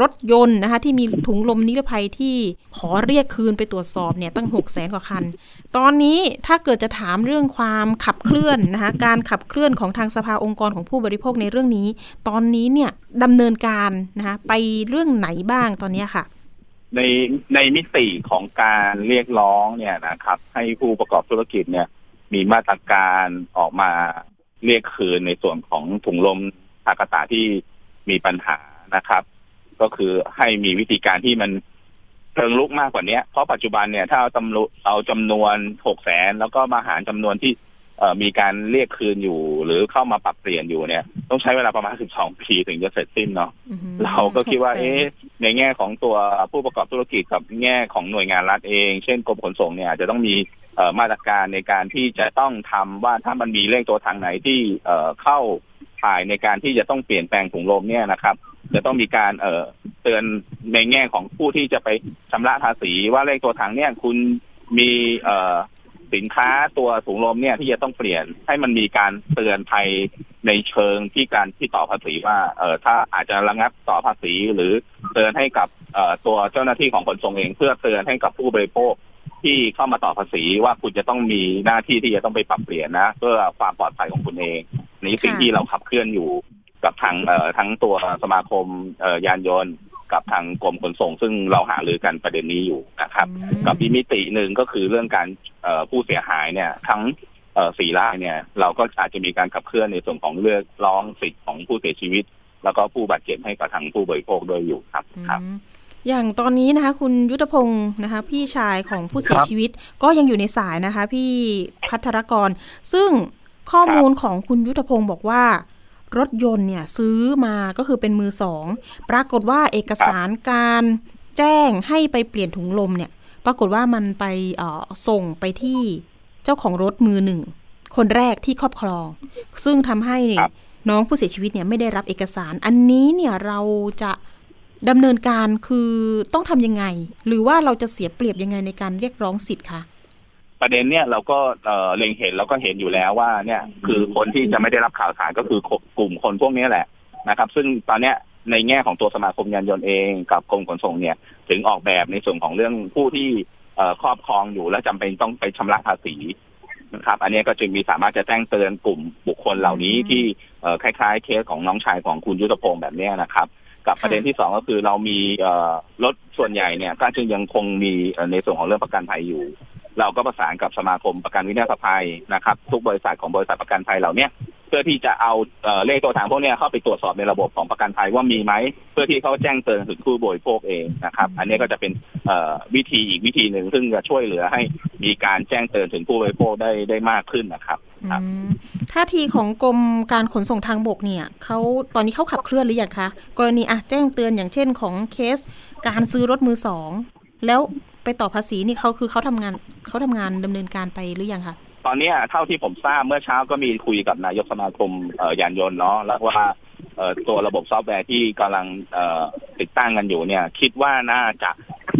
รถยนต์นะคะ ที่มีถุงลมนิรภัยที่ขอเรียกคืนไปตรวจสอบเนี่ยตั้ง 6 0แสนกว่าคัน ตอนนี้ถ้าเกิดจะถามเรื่องความขับเคลื่อนนะคะการขับเคลื่อนของทางสภาองค์กรของผู้บริโภคในเรื่องนี้ ตอนนี้เนี่ยดำเนินการนะคะไปเรื่องไหนบ้างตอนนี้ค่ะในในมิติของการเรียกร้องเนี่ยนะครับ ให้ผู้ประกอบธุรกิจเนี่ย มีมาตรการออกมา เรียกคืนในส่วนของถุงลมทากาตาที่มีปัญหานะครับ ก็คือให้มีวิธีการที่มันเชิงลุกมากกว่านี้เพราะปัจจุบันเนี่ยถ้าเอาจำนวนเอาจำนวนหกแสนแล้วก็มาหารจำนวนที่เอ่อมีการเรียกคืนอยู่ หรือเข้ามาปรับเปลี่ยนอยู่เนี่ย ต้องใช้เวลาประมาณสิบสองปีถึงจะเสร็จสิ้นเนาะอือหือเราก็คิดว่าหกแสนเอ๊ะในแง่ของตัวผู้ประกอบธุรกิจกับแง่ของหน่วยงานรัฐเอง เช่นกรมขนส่งเนี่ยอาจจะต้องมีเอ่อ มาตรการในการที่จะต้องทำว่าถ้ามันมีเลขตัวทางไหนที่เเข้าข่ายในการที่จะต้องเปลี่ยนแปลงถุงลมเนี่ยนะครับ จะต้องมีการเเตือนในแง่ของผู้ที่จะไปชำระภาษี ว่าเลขตัวถังเนี่ยคุณมีเสินค้าตัวถุงลมเนี่ยที่จะต้องเปลี่ยนให้มันมีการเตือนภัยในเชิงที่การที่ต่อภาษีว่าเออถ้าอาจจะระงับต่อภาษีหรือเตือนให้กับตัวเจ้าหน้าที่ของขนส่งเอง เพื่อเตือนให้กับผู้บริโภค ที่เข้ามาต่อภาษีว่าคุณจะต้องมีหน้าที่ที่จะต้องไปปรับเปลี่ยนนะ เพื่อความปลอดภัยของคุณเองนี่สิ่งค่ะที่เราขับเคลื่อนอยู่กับทางเอ่อทั้งตัวสมาคมเอ่อยานยนต์กับทางกรมขนส่ง ซึ่งเราหารือกันประเด็นนี้อยู่นะครับอืมกับอีกมิติหนึ่งก็คือเรื่องการเอ่อผู้เสียหายเนี่ย ทั้งเอ่อสี่รายเนี่ย เราก็อาจจะมีการขับเคลื่อนในส่วนของเรื่องร้องสิทธิ์ของผู้เสียชีวิต แล้วก็ผู้บาดเจ็บให้กับทางผู้บริโภคด้วยอยู่ครับครับ อืมอย่างตอนนี้นะคะ คุณยุทธพงศ์นะคะ พี่ชายของผู้เสียครับชีวิตก็ยังอยู่ในสายนะคะ พี่พัทรกร ซึ่งข้อมูลของคุณยุทธพงศ์บอกว่ารถยนต์เนี่ยซื้อมาก็คือเป็นมือสอง ปรากฏว่าเอกสารการแจ้งให้ไปเปลี่ยนถุงลมเนี่ย ปรากฏว่ามันไปเอ่อส่งไปที่เจ้าของรถมือหนึ่ง คนแรกที่ครอบครอง ซึ่งทำให้ครับน้องผู้เสียชีวิตเนี่ยไม่ได้รับเอกสาร อันนี้เนี่ยเราจะ ดำเนินการคือต้องทำยังไง หรือว่าเราจะเสียเปรียบยังไงในการเรียกร้องสิทธิ์คะประเด็นเนี่ยเราก็เล็งเห็นเราก็เห็นอยู่แล้วว่าเนี่ยคือคนที่จะไม่ได้รับข่าวสารก็คือกลุ่มคนพวกนี้แหละนะครับ ซึ่งตอนเนี้ยในแง่ของตัวสมาคมยานยนต์เองกับกรมขนส่งเนี่ย ถึงออกแบบในส่วนของเรื่องผู้ที่ครอบครองอยู่และจำเป็นต้องไปชำระภาษีนะครับ อันนี้ก็จึงมีสามารถจะแจ้งเตือนกลุ่มบุคคลเหล่านี้ที่คล้ายๆ เคสของน้องชายของคุณยุทธพงศ์แบบนี้นะครับ กับค่ะประเด็นที่สองก็คือเรามีเอ่อรถส่วนใหญ่เนี่ยก็จึงยังคงมีเอ่อในส่วนของเรื่องประกันภัยอยู่ เราก็ประสานกับสมาคมประกันวินาศภัยนะครับ ทุกบริษัทของบริษัทประกันภัยเหล่านี้เพื่อที่จะเอาเลขตัวถังพวกนี้เข้าไปตรวจสอบในระบบของประกันภัยว่ามีไหม เพื่อที่เขาแจ้งเตือนถึงผู้บริโภคเองนะครับ อันนี้ก็จะเป็นวิธีอีกวิธีหนึ่งซึ่งจะช่วยเหลือให้มีการแจ้งเตือนถึงผู้บริโภคได้ได้มากขึ้นนะครับท่าทีของกรมการขนส่งทางบกเนี่ยเขาตอนนี้เขาขับเคลื่อนหรือยังคะกรณีอะแจ้งเตือนอย่างเช่นของเคส การซื้อรถมือสองแล้ว ไปต่อภาษีนี่เขาคือเขาทำงานเขาทำงานดำเนินการไปหรือยังคะตอนเนี้ยเท่าที่ผมทราบเมื่อเช้าก็มีคุยกับนายกสมาคมเอ่อยานยนต์เนาะแล้วว่าเอ่อตัวระบบซอฟต์แวร์ที่กำลังเอ่อติดตั้งกันอยู่เนี่ย คิดว่าน่าจะ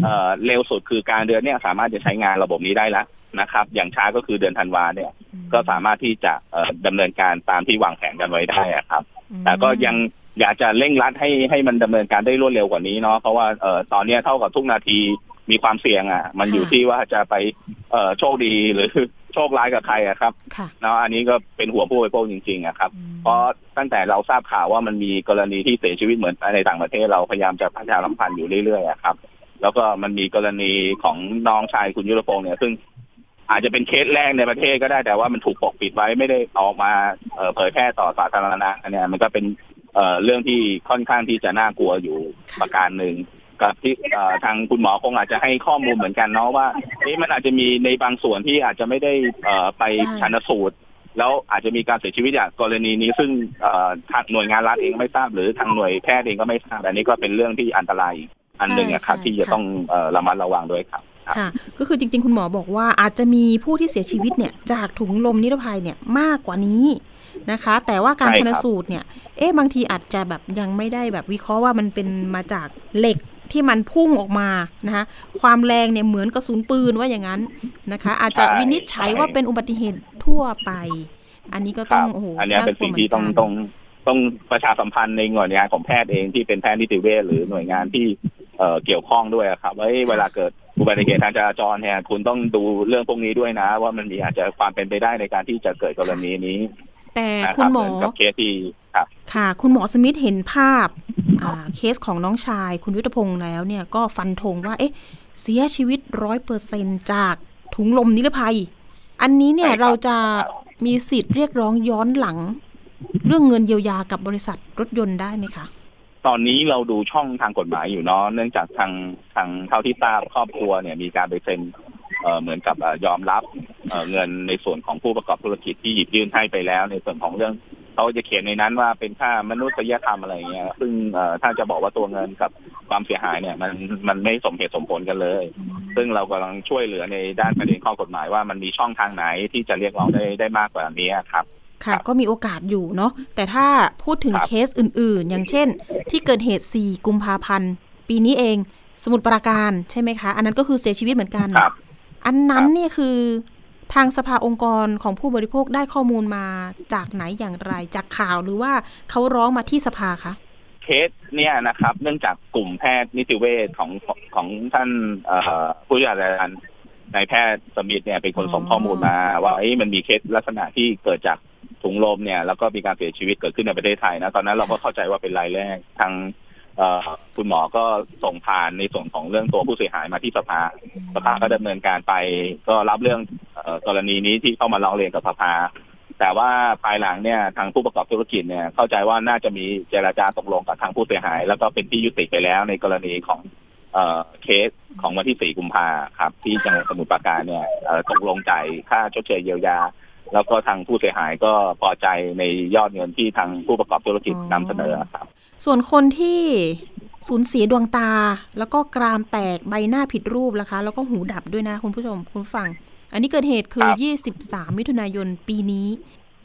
เอ่อเร็วสุดคือการเดือนเนี่ยสามารถจะใช้งานระบบนี้ได้แล้วนะครับ อย่างช้าก็คือเดือนธันวาเนี่ย ก็สามารถที่จะเอ่อดำเนินการตามที่วางแผนกันไว้ได้อะครับ แต่ก็ยังอยากจะเร่งรัดให้ให้มันดำเนินการได้รวดเร็วกว่านี้เนาะเพราะว่าเอ่อตอนเนี้ยเท่ากับทุกนาที มีความเสี่ยงอะ มันอยู่ที่ว่าจะไปเอ่อโชคดีหรือโชคร้ายกับใครอะครับค่ะเนาะอันนี้ก็เป็นห่วงผู้บริโภคจริงๆอะครับอืมเพราะตั้งแต่เราทราบข่าวว่ามันมีกรณีที่เสียชีวิตเหมือนในต่างประเทศเราพยายามจะพัฒนาสัมพันธ์อยู่เรื่อยๆอะครับ แล้วก็มันมีกรณีของน้องชายคุณยุทธพงศ์เนี่ย ซึ่งอาจจะเป็นเคสแรกในประเทศก็ได้แต่ว่ามันถูกปกปิดไว้ไม่ได้ออกมาเอ่อเผยแพร่ต่อสาธารณะอันเนี้ยมันก็เป็นเอ่อเรื่องที่ค่อนข้างที่จะน่ากลัวอยู่ประการหนึ่ง กับที่เอ่อทางคุณหมอคงอาจจะให้ข้อมูลเหมือนกันเนาะว่าเอ๊ะมันอาจจะมีในบางส่วนที่อาจจะไม่ได้เอ่อไปใช่ชันสูตร แล้วอาจจะมีการเสียชีวิตจากกรณีนี้ ซึ่งเอ่อทางหน่วยงานรัฐเองไม่ทราบ หรือทางหน่วยแพทย์เองก็ไม่ทราบอันนี้ก็เป็นเรื่องที่อันตรายอีกอันหนึ่งนะครับที่จะต้องเอ่อระมัดระวังด้วยครับค่ะก็คือจริง ๆ คุณหมอบอกว่าอาจจะมีผู้ที่เสียชีวิตเนี่ยจากถุงลมนิรภัยเนี่ยมากกว่านี้นะคะ แต่ว่าการใช่ชครับนสูตรเนี่ย เอ๊ะบางทีอาจจะแบบยังไม่ได้แบบวิเคราะห์ว่ามันเป็นมาจากเหล็ก ที่มันพุ่งออกมานะคะความแรงเนี่ยเหมือนกระสุนปืนว่าอย่างนั้นนะคะ อาจจะวินิจฉัยว่าเป็นอุบัติเหตุทั่วไป อันนี้ก็คต้อรังบโอ้โหอันเนี้ยเป็นสิ่งที่ต้องากลัวหมืนกันต้องต้องประชาสัมพันธ์ในหน่วยงานของแพทย์เองที่เป็นแพทย์นิติเวชหรือหน่วยงานที่เอ่อเกี่ยวข้องด้วยอะครับว่าเอ้ยเวลาเกิดอุบัติเหตุทางจราจรเนี่ยคุณต้องดูเรื่องพวกนี้ด้วยนะ ว่ามันมีอาจจะความเป็นไปได้ในการที่จะเกิดกรณีนี้แต่นะคคุณรับหมอเหมือนกับเคสที่ ครับ ค่ะ คุณหมอสมิธเห็นภาพอ่าเคสของน้องชาย คุณยุทธพงศ์แล้วเนี่ยก็ฟันธงว่า เอ๊ะ เสียชีวิตร้อยเปอร์เซนจากถุงลมนิรภัย อันนี้เนี่ยใช่ครับเราจะมีสิทธิ์เรียกร้องย้อนหลัง เรื่องเงินเยียวยากับบริษัทรถยนต์ได้ไหมคะตอนนี้เราดูช่องทางกฎหมายอยู่เนาะเนื่องจากทางทางเท่าที่ทราบครอบครัวเนี่ยมีการไปเซ็นเอ่อเหมือนกับเอ่อยอมรับเอ่อเงินในส่วนของผู้ประกอบธุรกิจที่หยิบยื่นให้ไปแล้ว ในส่วนของเรื่อง เขาจะเขียนในนั้นว่าเป็นค่ามนุษยธรรมอะไรเงี้ย ซึ่งเอ่อถ้าจะบอกว่าตัวเงินกับความเสียหายเนี่ย มันมันไม่สมเหตุสมผลกันเลย ซึ่งเรากำลังช่วยเหลือในด้านประเด็นข้อกฎหมายว่ามันมีช่องทางไหนที่จะเรียกร้องได้ได้มากกว่านี้ครับค่ะครับก็มีโอกาสอยู่เนาะแต่ถ้าพูดถึงครับเคสอื่นๆ อย่างเช่น ที่เกิดเหตุ 4 กุมภาพันธ์ ปีนี้เองสมุทรปราการใช่ไหมคะ อันนั้นก็คือเสียชีวิตเหมือนกันครับอันนั้นครับเนี่ยคือ ทางสภาองค์กรของผู้บริโภคได้ข้อมูลมาจากไหนอย่างไร จากข่าวหรือว่าเขาร้องมาที่สภาคะเคสเนี่ยนะครับ เนื่องจากกลุ่มแพทย์นิติเวชของของท่านผู้ช่วยศาราจารย์นายแพทย์สมิธเนี่ยเป็นคนส่งข้อมูลมา ว่าเอ้มันมีเคสลักษณะที่เกิดจากถุงลมเนี่ยแล้วก็มีการเสียชีวิตเกิดขึ้นในประเทศไทยนะตอนนั้นเราก็เข้าใจว่าเป็นรายแรกทาง คุณหมอก็ส่งผ่านในส่วนของเรื่องตัวผู้เสียหายมาที่สภา สภาก็ดำเนินการไปก็รับเรื่องเอ่อกรณีนี้ที่เข้ามาร้องเรียนกับสภา แต่ว่าภายหลังเนี่ยทางผู้ประกอบธุรกิจเนี่ยเข้าใจว่าน่าจะมีเจราจาตกลงกับทางผู้เสียหาย แล้วก็เป็นที่ยุติไปแล้วในกรณีของเอ่อเคสของวันที่ 4 กุมภาครับ ที่จังหวัดสมุทรปราการเนี่ยเอ่อตกลงจ่ายค่าชดเชยเยียวยา แล้วก็ทางผู้เสียหายก็พอใจในยอดเงินที่ทางผู้ประกอบธุรกิจนำเสนอครับ ส่วนคนที่สูญเสียดวงตา แล้วก็กรามแตกใบหน้าผิดรูปนะคะ แล้วก็หูดับด้วยนะคุณผู้ชมคุณผู้ฟัง อันนี้เกิดเหตุคือครับ23 มิถุนายนปีนี้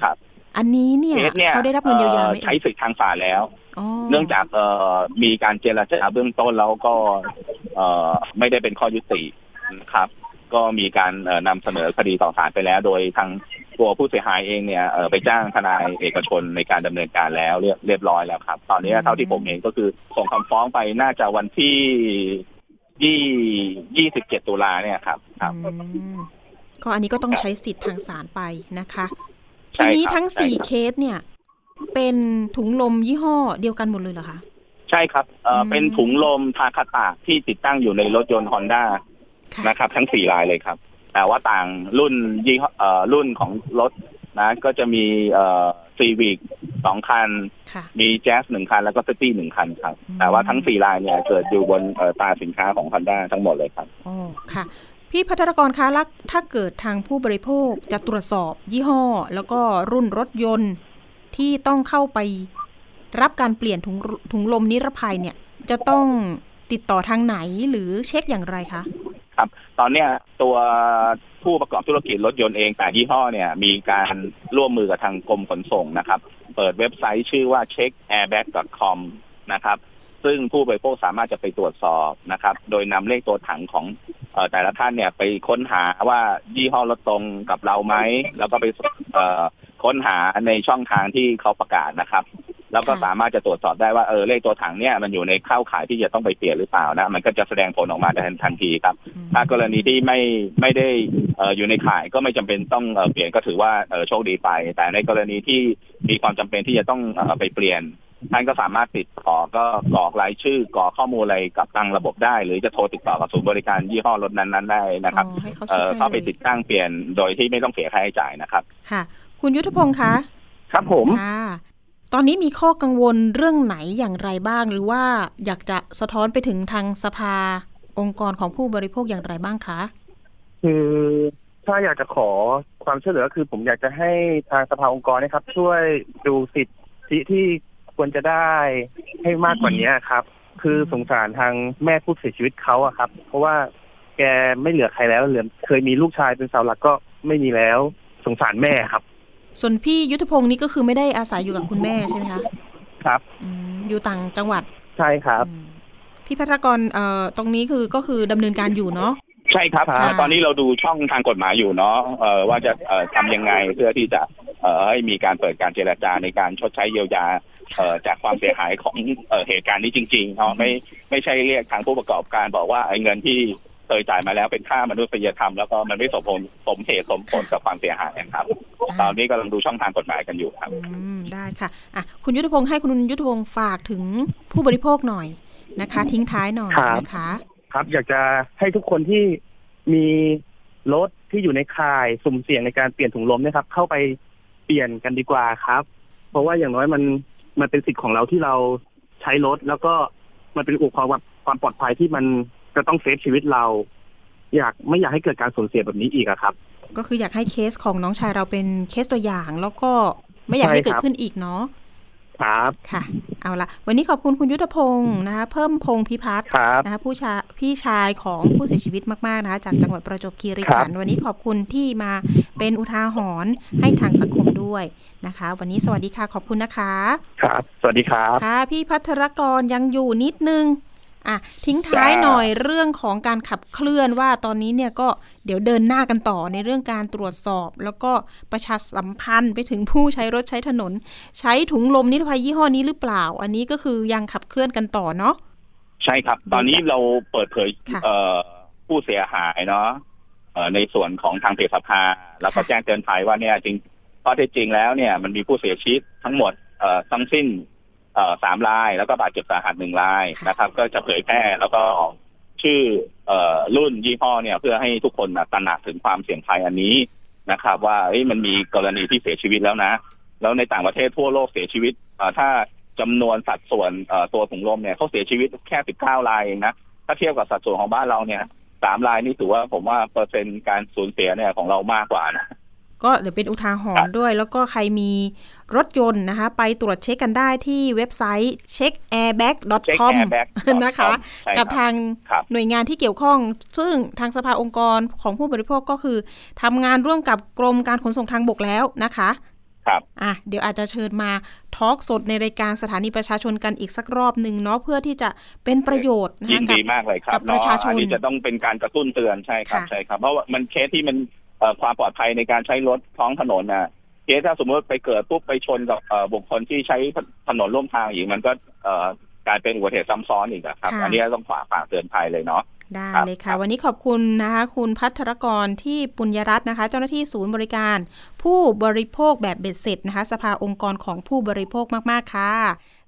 ครับ อันนี้เนี่ยเคสเนี่ยเขาได้รับเงินเยียวยาไหมใช้สิทธิทางศาลแล้วอ๋อเนื่องจากเอ่อมีการเจรจาเบื้องต้นแล้วก็เอ่อไม่ได้เป็นข้อยุตินะครับ ก็มีการเอ่อนำเสนอคดีต่อศาลไปแล้ว โดยทางตัวผู้เสียหายเองเนี่ยเอ่อไปจ้างทนายเอกชนในการดำเนินการแล้วเรียบเรียบร้อยแล้วครับ ตอนนี้เท่าที่ผมเห็นก็คือส่งคำฟ้องไปน่าจะวันที่ยี่ยี่สิบเจ็ดตุลาเนี่ยครับ ครับอืมก็อันนี้ก็ต้องใช้สิทธิ์ทางศาลไปนะคะใช่ทีครับนี้ทั้งใช่สี่ครับเคสเนี่ย เป็นถุงลมยี่ห้อเดียวกันหมดเลยเหรอคะใช่ครับ เอ่ออมเป็นถุงลมทาคาตะที่ติดตั้งอยู่ในรถยนต์ฮอนด้าค่ะ นะครับ ทั้งสี่ลายเลยครับ แต่ว่าต่างรุ่นยี่ห้อเอ่อรุ่นของรถนะ ก็จะมีเอ่อซีวิกสองคันค่ะมีแจ๊สหนึ่งคัน แล้วก็ซิตี้หนึ่งคันครับอืมแต่ว่าทั้งสี่ลายเนี่ยเกิดอยู่บนเอ่อตราสินค้าของ Honda ทั้งหมดเลยครับอ๋อค่ะพี่พัทรกรคะแล้วถ้าเกิดทางผู้บริโภคจะตรวจสอบยี่ห้อ แล้วก็รุ่นรถยนต์ที่ต้องเข้าไปรับการเปลี่ยนถุงถุงลมนิรภัยเนี่ย จะต้องติดต่อทางไหนหรือเช็คอย่างไรคะ ครับ ตอนเนี้ยตัวผู้ประกอบธุรกิจรถยนต์เองแต่ยี่ห้อเนี่ยมีการร่วมมือกับทางกรมขนส่งนะครับ เปิดเว็บไซต์ชื่อว่า checkairbag.com นะครับซึ่งผู้บริโภคสามารถจะไปตรวจสอบนะครับ โดยนำเลขตัวถังของเอแต่ละท่านเนี่ยไปค้นหาว่ายี่ห้อรถตรงกับเราไหม แล้วก็ไปเอค้นหาในช่องทางที่เขาประกาศนะครับ แล้วก็ค่ะสามารถจะตรวจสอบได้ว่าเออเลขตัวถังเนี่ยมันอยู่ในเข้าข่ายที่จะต้องไปเปลี่ยนหรือเปล่านะมันก็จะแสดงผลออกมาทันทันทีครับอืมถ้ากรณีที่ไม่ไม่ได้เอ่ออยู่ในข่ายก็ไม่จำเป็นต้องเอ่อเปลี่ยนก็ถือว่าเอ่อโชคดีไป แต่ในกรณีที่มีความจำเป็นที่จะต้องเอ่อไปเปลี่ยนท่านก็สามารถติดต่อก็กรอกรายชื่อกรอกข้อมูลอะไรกับทางระบบได้ หรือจะโทรติดต่อกับศูนย์บริการยี่ห้อรถนั้นๆได้นะครับอ๋อให้เขาเอ่เช็คอให้เข้าไปเลยติดตั้งเปลี่ยนโดยที่ไม่ต้องเสียค่าใช้จ่ายนะครับ ค่ะ คุณยุทธพงศ์คะ ครับผมค่ะ ตอนนี้มีข้อกังวลเรื่องไหนอย่างไรบ้าง หรือว่าอยากจะสะท้อนไปถึงทางสภาองค์กรของผู้บริโภคอย่างไรบ้างคะคือถ้าอยากจะขอความช่วยเหลือคือ ผมอยากจะให้ทางสภาองค์กรนะครับ ช่วยดูสิทธิที่ควรจะได้ให้มากกว่านี้ครับ คือสงสารทางแม่ผู้เสียชีวิตเขาอะครับ เพราะว่าแกไม่เหลือใครแล้วเหลือเคยมีลูกชายเป็นเสาหลักก็ไม่มีแล้ว สงสารแม่ครับ ส่วนพี่ยุทธพงศ์นี่ก็คือไม่ได้อาศัยอยู่กับคุณแม่ใช่ไหมคะครับอืมอยู่ต่างจังหวัดใช่ครับอืมพี่พัทรกรเอ่อตรงนี้คือก็คือดำเนินการอยู่เนาะใช่ครับค่ะเอ่อตอนนี้เราดูช่องทางกฎหมายอยู่เนาะเอ่อว่าจะเอ่อทำยังไงเพื่อที่จะเอ่อให้มีการเปิดการเจรจาในการชดใช้เยียวยาเอ่อจากความเสียหายของเอ่อเหตุการณ์นี้จริงๆเนาะไม่ไม่ใช่เรียกทางผู้ประกอบการบอกว่าไอ้เงินที่ เคยจ่ายมาแล้วเป็นค่ามนุษยธรรมแล้วก็มันไม่สมผลสมเหตุสมผลกับความเสียหายนะครับ ตอนนี้กำลังดูช่องทางกฎหมายกันอยู่ครับอืมได้ค่ะอะ คุณยุทธพงศ์ให้คุณยุทธพงศ์ฝากถึงผู้บริโภคหน่อยนะคะ ทิ้งท้ายหน่อยครับนะคะ ครับอยากจะให้ทุกคนที่มีรถที่อยู่ในข่ายสุ่มเสี่ยงในการเปลี่ยนถุงลมเนะครับ เข้าไปเปลี่ยนกันดีกว่าครับ เพราะว่าอย่างน้อยมันมันเป็นสิทธิ์ของเราที่เราใช้รถแล้วก็มันเป็นอุปกรณ์ความปลอดภัยที่มัน จะต้องเซฟชีวิตเรา อยากไม่อยากให้เกิดการสูญเสียแบบนี้อีกอะครับ ก็คืออยากให้เคสของน้องชายเราเป็นเคสตัวอย่าง แล้วก็ไม่อยากให้ใช่ครับเกิดขึ้นอีกเนาะครับค่ะ เอาละวันนี้ขอบคุณคุณยุทธพงศ์นะคะเพิ่มพงศ์พิพัฒน์ครับนะคะผู้ชาพี่ชายของผู้เสียชีวิตมากๆนะคะจากจังหวัดประจวบคีรีครัขับนธ์วันนี้ขอบคุณที่มาเป็นอุทาหรณ์ให้ทางสังคมด้วยนะคะ วันนี้สวัสดีค่ะขอบคุณนะคะ ครับ สวัสดีครับค่ะพี่พัทรกรยังอยู่นิดนึง อะทิ้งท้ายจ้าหน่อยเรื่องของการขับเคลื่อนว่าตอนนี้เนี่ยก็เดี๋ยวเดินหน้ากันต่อในเรื่องการตรวจสอบ แล้วก็ประชาสัมพันธ์ไปถึงผู้ใช้รถใช้ถนน ใช้ถุงลมนิรภัยยี่ห้อนี้หรือเปล่า อันนี้ก็คือยังขับเคลื่อนกันต่อเนาะใช่ครับ ตอนนี้เราเปิดเผยค่ะเอ่อผู้เสียหายเนาะเอ่อในส่วนของทางเพจสภา แล้วก็ค่ะแจ้งเตือนภัยว่าเนี่ยจริงข้อเท็จจริงแล้วเนี่ยมันมีผู้เสียชีวิตทั้งหมดเอ่อทั้งสิ้นเอ่อ สามรายแล้วก็บาดเจ็บสาหัสหนึ่งรายนะครับ ก็จะเผยแพร่แล้วก็ออกชื่อเอ่อรุ่นยี่ห้อเนี่ย เพื่อให้ทุกคนน่ะตระหนักถึงความเสี่ยงภัยอันนี้นะครับ ว่าเอ้ยมันมีกรณีที่เสียชีวิตแล้วนะ แล้วในต่างประเทศทั่วโลกเสียชีวิตเอ่อถ้าจำนวนสัดส่วนเอ่อตัวถุงลมเนี่ยเขาเสียชีวิตแค่19รายเองนะถ้าเทียบกับสัดส่วนของบ้านเราเนี่ยสามรายนี่ถือว่าผมว่าเปอร์เซ็นต์การสูญเสียเนี่ยของเรามากกว่านะ ก็เดี๋ยวเป็นอุทาหรณ์ด้วย แล้วก็ใครมีรถยนต์นะคะ ไปตรวจเช็คกันได้ที่เว็บไซต์ checkairbag.com checkairbag.com นะคะใช่ครับกับทางครับหน่วยงานที่เกี่ยวข้อง ซึ่งทางสภาองค์กรของผู้บริโภคก็คือทำงานร่วมกับกรมการขนส่งทางบกแล้วนะคะครับอะเดี๋ยวอาจจะเชิญมา talk สดในรายการสถานีประชาชนกันอีกสักรอบหนึ่งเนาะเพื่อที่จะเป็นประโยชน์นะยิคะนกับดีมากเลยครับกับประชาชนเนาะอันนี้จะต้องเป็นการกระตุ้นเตือนใช่ครับค่ะใช่ครับ เพราะว่ามันเคสที่มันเอ่อ ความปลอดภัยในการใช้รถท้องถนนน่ะเคสถ้าสมมติไปเกิดปุ๊บไปชนกับเอ่อบุคคลที่ใช้ถนนร่วมทางอีกมันก็เอ่อกลายเป็นอุบัติเหตุซ้ำซ้อนอีกอะครับ อันนี้ต้องฝากฝากเตือนภัยเลยเนาะได้ครับเลยคค่ะรับวันนี้ขอบคุณนะคะคุณพัทรกรที่ปุญญรัตน์นะคะ เจ้าหน้าที่ศูนย์บริการ ผู้บริโภคแบบเบ็ดเสร็จนะคะ สภาองค์กรของผู้บริโภคมาก ๆ ค่ะ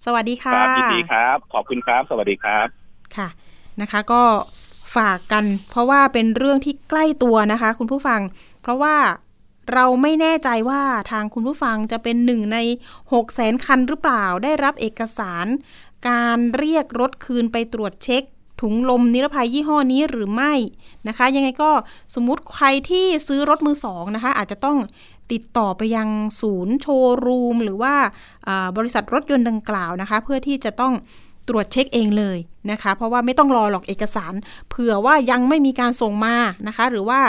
สวัสดีค่ะครับยินดีครับ ขอบคุณครับ สวัสดีครับค่ะนะคะ ก็ ฝากกัน เพราะว่าเป็นเรื่องที่ใกล้ตัวนะคะ คุณผู้ฟัง เพราะว่าเราไม่แน่ใจว่าทางคุณผู้ฟังจะเป็นหนึ่งใน6 0แสนคันหรือเปล่า ได้รับเอกสาร การเรียกรถคืนไปตรวจเช็ค ถุงลมนิรภัยยี่ห้อนี้หรือไม่นะคะ ยังไงก็สมมุติใครที่ซื้อรถมือสองนะคะ อาจจะต้องติดต่อไปยังศูนย์โชว์รูม หรือว่าบริษัทรถยนต์ดังกล่าวนะคะ เพื่อที่จะต้อง ตรวจเช็คเองเลยนะคะ เพราะว่าไม่ต้องรอหรอกเอกสาร เผื่อว่ายังไม่มีการส่งมานะคะ หรือว่า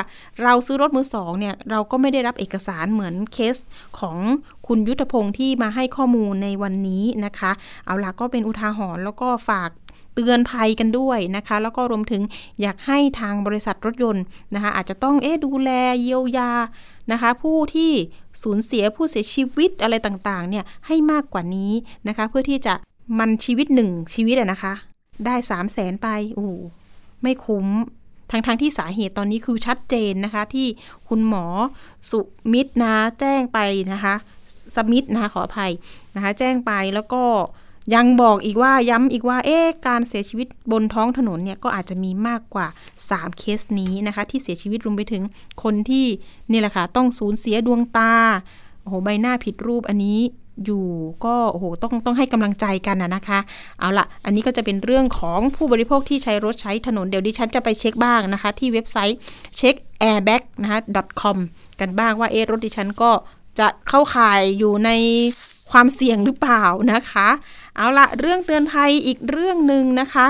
เราซื้อรถมือสองเนี่ยเราก็ไม่ได้รับเอกสารเหมือนเคสของคุณยุทธพงศ์ที่มาให้ข้อมูลในวันนี้นะคะ เอาล่ะก็เป็นอุทาหรณ์แล้วก็ฝากเตือนภัยกันด้วยนะคะ แล้วก็รวมถึงอยากให้ทางบริษัทรถยนต์นะคะ อาจจะต้องเอ๊ดูแลเยียวยานะคะ ผู้ที่สูญเสียผู้เสียชีวิตอะไรต่างๆเนี่ยให้มากกว่านี้นะคะ เพื่อที่จะ มันชีวิตหนึ่งชีวิตอะนะคะ ได้สามแสนไปโอ้ไม่คุ้มทั้งๆทที่สาเหตุตอนนี้คือชัดเจนนะคะ ที่คุณหมอสุมิตรนะแจ้งไปนะคะ สมิธนะคะขออภัยนะคะ แจ้งไปแล้วก็ยังบอกอีกว่าย้ำอีกว่าเอ๊ะการเสียชีวิตบนท้องถนนเนี่ยก็อาจจะมีมากกว่า 3 เคสนี้นะคะ ที่เสียชีวิตรวมไปถึงคนที่นี่แหละค่ะต้องสูญเสียดวงตาโอ้โหใบหน้าผิดรูปอันนี้ อยู่ก็โอ้โหต้องต้องให้กำลังใจกันนะนะคะ เอาละอันนี้ก็จะเป็นเรื่องของผู้บริโภคที่ใช้รถใช้ถนนเดี๋ยวดิฉันจะไปเช็คบ้างนะคะ ที่เว็บไซต์ checkairbag นะคะ .com กันบ้างว่าเอรถดิฉันก็จะเข้าข่ายอยู่ในความเสี่ยงหรือเปล่านะคะ เอาละเรื่องเตือนภัยอีกเรื่องหนึ่งนะคะ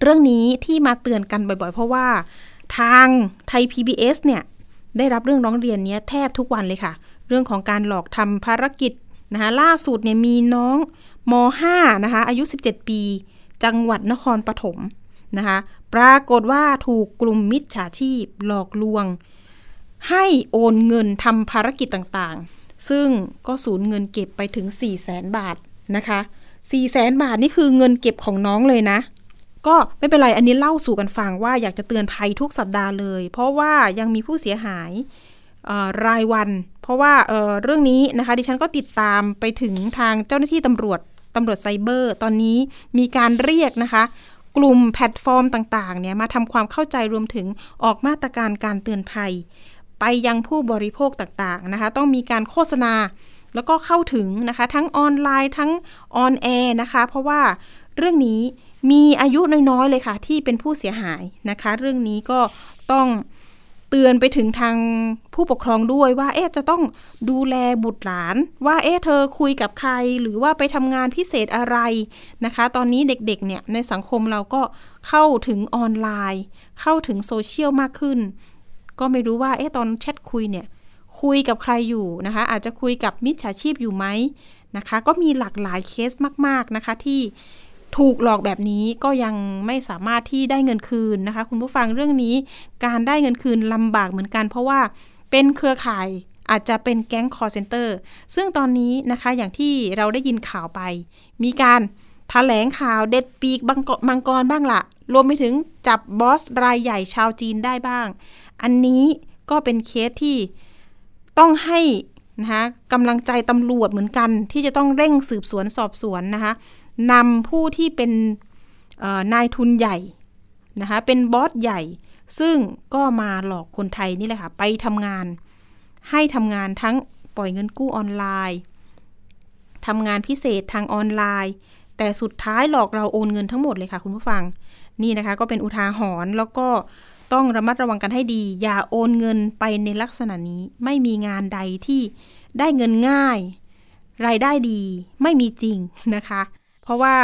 เรื่องนี้ที่มาเตือนกันบ่อยๆ เพราะว่าทางไทย PBS เนี่ยได้รับเรื่องร้องเรียนเนี้ยแทบทุกวันเลยค่ะ เรื่องของการหลอกทำภารกิจ นะคะล่าสุดเนี่ยมีน้องม .5 นะคะอายุ 17 ปี จังหวัดนครปฐมนะคะปรากฏว่าถูกกลุ่มมิจฉาชีพหลอกลวง ให้โอนเงินทำภารกิจต่างๆ ซึ่งก็สูญเงินเก็บไปถึง 4 0 0แสนบาทนะคะ4 0 0แสนบาทนี่คือเงินเก็บของน้องเลยนะ ก็ไม่เป็นไรอันนี้เล่าสู่กันฟังว่าอยากจะเตือนภัยทุกสัปดาห์เลย เพราะว่ายังมีผู้เสียหายรายวัน เพราะว่าเเรื่องนี้นะคะดิฉันก็ติดตามไปถึงทางเจ้าหน้าที่ตำรวจตำรวจไซเบอร์ ตอนนี้มีการเรียกนะคะ กลุ่มแพลตฟอร์มต่างๆเนี่ยมาทำความเข้าใจรวมถึงออกมาตรการการเตือนภัย ไปยังผู้บริโภคต่างๆนะคะ ต้องมีการโฆษณาแล้วก็เข้าถึงนะคะ ทั้งออนไลน์ทั้งออนแอร์นะคะ เพราะว่าเรื่องนี้มีอายุน้อยๆเลยค่ะ ที่เป็นผู้เสียหายนะคะ เรื่องนี้ก็ต้อง เตือนไปถึงทางผู้ปกครองด้วยว่า เอ๊ะจะต้องดูแลบุตรหลาน ว่าเอ๊ะเธอคุยกับใคร หรือว่าไปทำงานพิเศษอะไรนะคะ ตอนนี้เด็กๆเนี่ยในสังคมเราก็เข้าถึงออนไลน์ เข้าถึงโซเชียลมากขึ้น ก็ไม่รู้ว่าเอ๊ะตอนแชทคุยเนี่ยคุยกับใครอยู่นะคะ อาจจะคุยกับมิจฉาชีพอยู่ไหมนะคะ ก็มีหลากหลายเคสมาก ๆนะคะที่ ถูกหลอกแบบนี้ก็ยังไม่สามารถที่ได้เงินคืนนะคะ คุณผู้ฟังเรื่องนี้การได้เงินคืนลำบากเหมือนกัน เพราะว่าเป็นเครือข่ายอาจจะเป็นแก๊งคอลเซนเตอร์ซึ่งตอนนี้นะคะอย่างที่เราได้ยินข่าวไป มีการถแถลงข่าวเด็ดปีกมังกรบ้างละรวมไปถึงจับบอสรายใหญ่ชาวจีนได้บ้าง อันนี้ก็เป็นเคสที่ต้องให้นะคะกำลังใจตำรวจเหมือนกันที่จะต้องเร่งสืบสวนสอบสวนนะคะ นำผู้ที่เป็นนายทุนใหญ่นะคะเป็นบอสใหญ่ ซึ่งก็มาหลอกคนไทยนี่แหละค่ะ ไปทำงาน ให้ทำงานทั้งปล่อยเงินกู้ออนไลน์ทำงานพิเศษทางออนไลน์ แต่สุดท้ายหลอกเราโอนเงินทั้งหมดเลยค่ะคุณผู้ฟัง นี่นะคะก็เป็นอุทาหรณ์แล้วก็ต้องระมัดระวังกันให้ดี อย่าโอนเงินไปในลักษณะนี้ ไม่มีงานใดที่ได้เงินง่าย รายได้ดีไม่มีจริงนะคะ เพราะว่า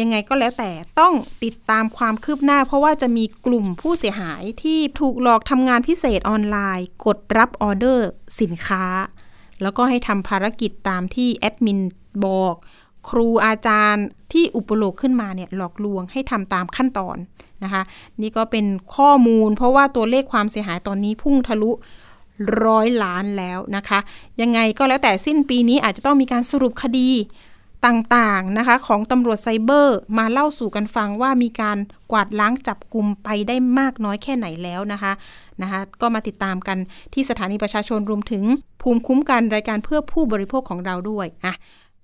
ยังไงก็แล้วแต่ต้องติดตามความคืบหน้า เพราะว่าจะมีกลุ่มผู้เสียหายที่ถูกหลอกทำงานพิเศษออนไลน์ กดรับออเดอร์สินค้า แล้วก็ให้ทำภารกิจตามที่แอดมินบอก ครูอาจารย์ที่อุปโลกขึ้นมาเนี่ยหลอกลวงให้ทำตามขั้นตอนนะคะ นี่ก็เป็นข้อมูล เพราะว่าตัวเลขความเสียหายตอนนี้พุ่งทะลุร้อยล้านแล้วนะคะ ยังไงก็แล้วแต่สิ้นปีนี้อาจจะต้องมีการสรุปคดี ต่างๆนะคะของตำรวจไซเบอร์มาเล่าสู่กันฟังว่ามีการกวาดล้างจับกลุ่มไปได้มากน้อยแค่ไหนแล้วนะคะนะคะ ก็มาติดตามกันที่สถานีประชาชนรวมถึงภูมิคุ้มกันรายการเพื่อผู้บริโภคของเราด้วยอะ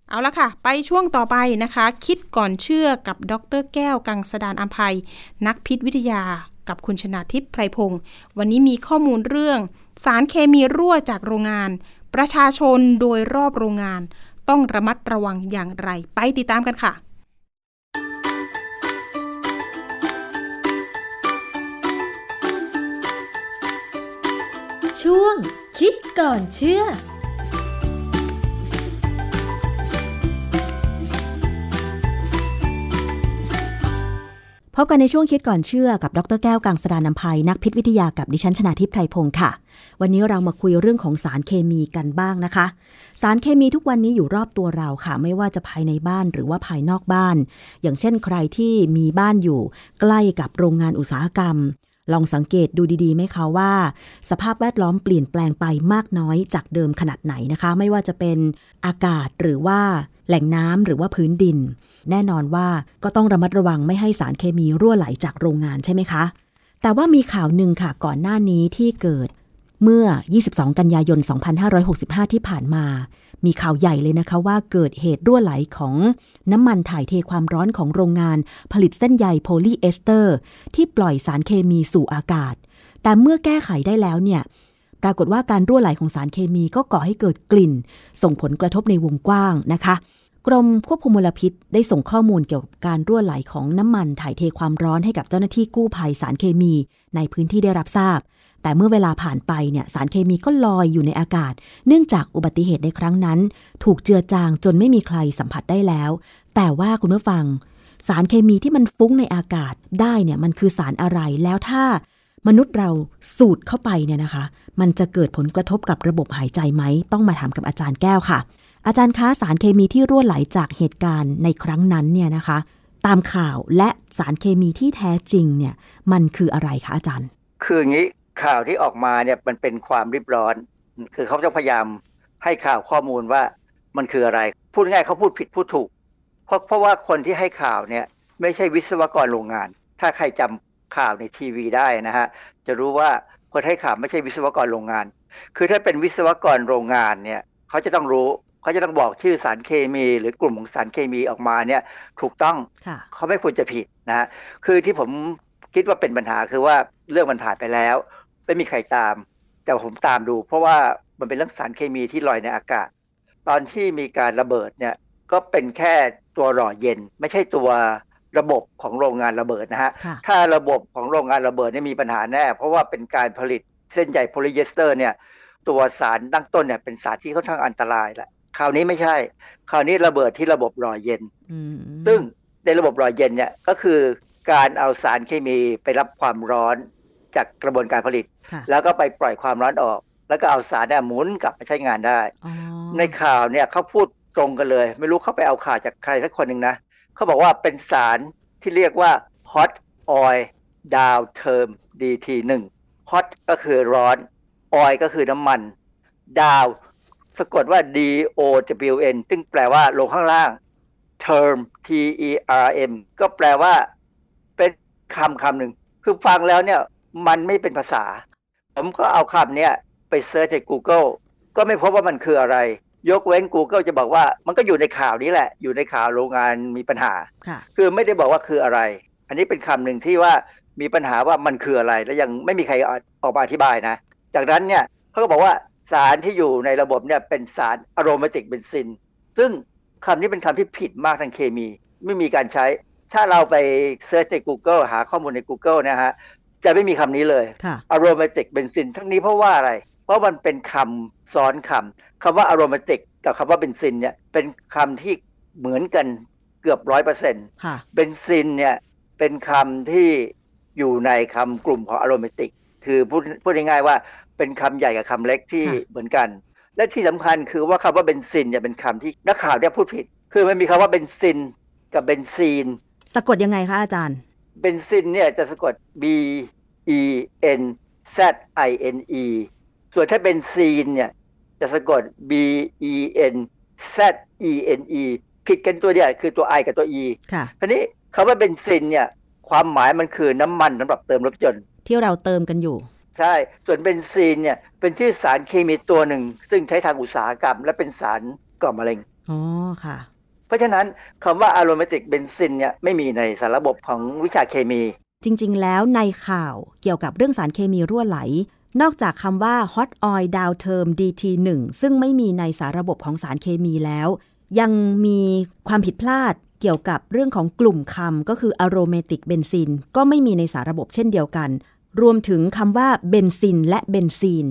เอาละค่ะ ไปช่วงต่อไปนะคะ คิดก่อนเชื่อกับดรแก้วกังสดานอัมภัย นักพิษวิทยากับคุณชนาทิพย์ไพรพงศ์วันนี้มีข้อมูลเรื่อง สารเคมีรั่วจากโรงงาน ประชาชนโดยรอบโรงงาน ต้องระมัดระวังอย่างไร ไปติดตามกันค่ะช่วงคิดก่อนเชื่อ พบกันในช่วงคิดก่อนเชื่อกับดรแก้วกังสดานนภัยนักพิษวิทยากับดิฉันชนาทิพไพรพงศ์ค่ะ วันนี้เรามาคุยเรื่องของสารเคมีกันบ้างนะคะ สารเคมีทุกวันนี้อยู่รอบตัวเราค่ะ ไม่ว่าจะภายในบ้านหรือว่าภายนอกบ้าน อย่างเช่นใครที่มีบ้านอยู่ ใกล้กับโรงงานอุตสาหกรรม ลองสังเกตดูดีๆไหมคะว่า สภาพแวดล้อมเปลี่ยนแปลงไปมากน้อยจากเดิมขนาดไหนนะคะ ไม่ว่าจะเป็นอากาศหรือว่าแหล่งน้ำหรือว่าพื้นดิน แน่นอนว่าก็ต้องระมัดระวังไม่ให้สารเคมีรั่วไหลจากโรงงานใช่ไหมคะ แต่ว่ามีข่าวหนึ่งค่ะก่อนหน้านี้ที่เกิดเมื่อ 22 กันยายน 2565 ที่ผ่านมา มีข่าวใหญ่เลยนะคะว่าเกิดเหตุรั่วไหลของน้ำมันถ่ายเทความร้อนของโรงงาน ผลิตเส้นใยโพลีเอสเตอร์ ที่ปล่อยสารเคมีสู่อากาศ แต่เมื่อแก้ไขได้แล้วเนี่ย ปรากฏว่าการรั่วไหลของสารเคมีก็ก่อให้เกิดกลิ่น ส่งผลกระทบในวงกว้างนะคะ กรมควบคุมมลพิษได้ส่งข้อมูลเกี่ยวกับการรั่วไหลของน้ำมันถ่ายเทความร้อนให้กับเจ้าหน้าที่กู้ภัยสารเคมี ในพื้นที่ได้รับทราบ แต่เมื่อเวลาผ่านไปเนี่ยสารเคมีก็ลอยอยู่ในอากาศ เนื่องจากอุบัติเหตุในครั้งนั้น ถูกเจือจางจนไม่มีใครสัมผัสได้แล้ว แต่ว่าคุณผู้ฟัง สารเคมีที่มันฟุ้งในอากาศได้เนี่ยมันคือสารอะไรแล้วถ้ามนุษย์เราสูดเข้าไปเนี่ยนะคะ มันจะเกิดผลกระทบกับระบบหายใจไหม ต้องมาถามกับอาจารย์แก้วค่ะ อาจารย์คะสารเคมีที่รั่วไหลจากเหตุการณ์ในครั้งนั้นเนี่ยนะคะ ตามข่าวและสารเคมีที่แท้จริงเนี่ยมันคืออะไรคะอาจารย์ คืออย่างนี้ข่าวที่ออกมาเนี่ยมันเป็นความริบร้อน คือเขาต้องพยายามให้ข่าวข้อมูลว่ามันคืออะไร พูดง่ายเขาพูดผิดพูดถูก เพราะเพราะว่าคนที่ให้ข่าวเนี่ยไม่ใช่วิศวกรโรงงาน ถ้าใครจำข่าวในทีวีได้นะฮะจะรู้ว่าคนให้ข่าวไม่ใช่วิศวกรโรงงาน คือถ้าเป็นวิศวกรโรงงานเนี่ยเขาจะต้องรู้ เขาจะต้องบอกชื่อสารเคมี หรือกลุ่มของสารเคมีออกมาเนี่ยถูกต้องค่ะเขาไม่ควรจะผิดนะฮะคือที่ผมคิดว่าเป็นปัญหาคือว่าเรื่องมันผ่านไปแล้ว ไม่มีใครตาม แต่ผมตามดู เพราะว่ามันเป็นเรื่องสารเคมีที่ลอยในอากาศ ตอนที่มีการระเบิดเนี่ยก็เป็นแค่ตัวหล่อเย็น ไม่ใช่ตัวระบบของโรงงานระเบิดนะฮะค่ะถ้าระบบของโรงงานระเบิดเนี่ยมีปัญหาแน่ เพราะว่าเป็นการผลิตเส้นใยโพลีเอสเตอร์เนี่ยตัวสารตั้งต้นเนี่ยเป็นสารที่ค่อนข้างอันตรายแหละ คราวนี้ไม่ใช่ คราวนี้ระเบิดที่ระบบหล่อเย็นอืมซึ่งในระบบหล่อเย็นเนี่ยก็คือการเอาสารเคมีไปรับความร้อนจากกระบวนการผลิตค่ะแล้วก็ไปปล่อยความร้อนออก แล้วก็เอาสารเนี่ยหมุนกลับมาใช้งานได้อ๋อในข่าวเนี่ยเขาพูดตรงกันเลย ไม่รู้เขาไปเอาข่าวจากใครสักคนหนึ่งนะเขาบอกว่าเป็นสารที่เรียกว่า hot oil down term DT1 hot ก็คือร้อน oil ก็คือน้ำมัน down สะกดว่า D O W N ซึ่งแปลว่าลงข้างล่าง term T E R M ก็แปลว่า เป็นคำคำหนึ่ง คือฟังแล้วเนี่ยมันไม่เป็นภาษา ผมก็เอาคำเนี้ยไป search ใน Google ก็ไม่พบว่ามันคืออะไร ยกเว้น Google จะบอกว่ามันก็อยู่ในข่าวนี้แหละ อยู่ในข่าวโรงงานมีปัญหาค่ะคือไม่ได้บอกว่าคืออะไร อันนี้เป็นคำหนึ่งที่ว่ามีปัญหาว่ามันคืออะไร และยังไม่มีใครออกมาอธิบายนะ จากนั้นเนี่ยเขาก็บอกว่า สารที่อยู่ในระบบเนี่ยเป็นสาร aromatic เบนซีน ซึ่งคำนี้เป็นคำที่ผิดมากทางเคมี ไม่มีการใช้ ถ้าเราไป search ใน Google หาข้อมูลใน Google นะฮะ จะไม่มีคำนี้เลยค่ะ aromatic เบนซินทั้งนี้เพราะว่าอะไร เพราะมันเป็นคำซ้อนคำคำว่า aromatic กับคำว่าเบนซีนเนี่ยเป็นคำที่เหมือนกันเกือบร้อยเปอร์เซ็นต์ค่ะเบนซีนเนี่ยเป็นคำที่อยู่ในคำกลุ่มของ aromatic คือพูดพูดง่ายๆว่า เป็นคำใหญ่กับคำเล็กที่ค่ะเหมือนกัน และที่สำคัญคือว่าคำว่าเบนซินเนี่ยเป็นคำที่นักข่าวเนี่ยพูดผิด คือมันมีคำว่าเบนซินกับเบนซีน สะกดยังไงคะอาจารย์ เบนซินเนี่ยจะสะกด B E N Z I N E ส่วนถ้าเบนซีนเนี่ยจะสะกด B E N Z E N E ผิดกันตัวเดียวคือตัว I กับตัว E ค่ะทีนี้คำว่าเบนซินเนี่ยความหมายมันคือน้ำมันสำหรับเติมรถยนต์ที่เราเติมกันอยู่ ใช่ ส่วนเบนซีนเนี่ยเป็นชื่อสารเคมีตัวหนึ่ง ซึ่งใช้ทางอุตสาหกรรม และเป็นสารก่อมะเร็งอ๋อค่ะ เพราะฉะนั้นคำว่า aromatic เบนซินเนี่ยไม่มีในสารระบบของวิชาเคมี จริง ๆ แล้วในข่าวเกี่ยวกับเรื่องสารเคมีรั่วไหล นอกจากคำว่า hot oil down term DT1 ซึ่งไม่มีในสารระบบของสารเคมีแล้ว ยังมีความผิดพลาดเกี่ยวกับเรื่องของกลุ่มคำก็คือ aromatic เบนซินก็ไม่มีในสารระบบเช่นเดียวกัน รวมถึงคำว่าเบนซินและเบนซีน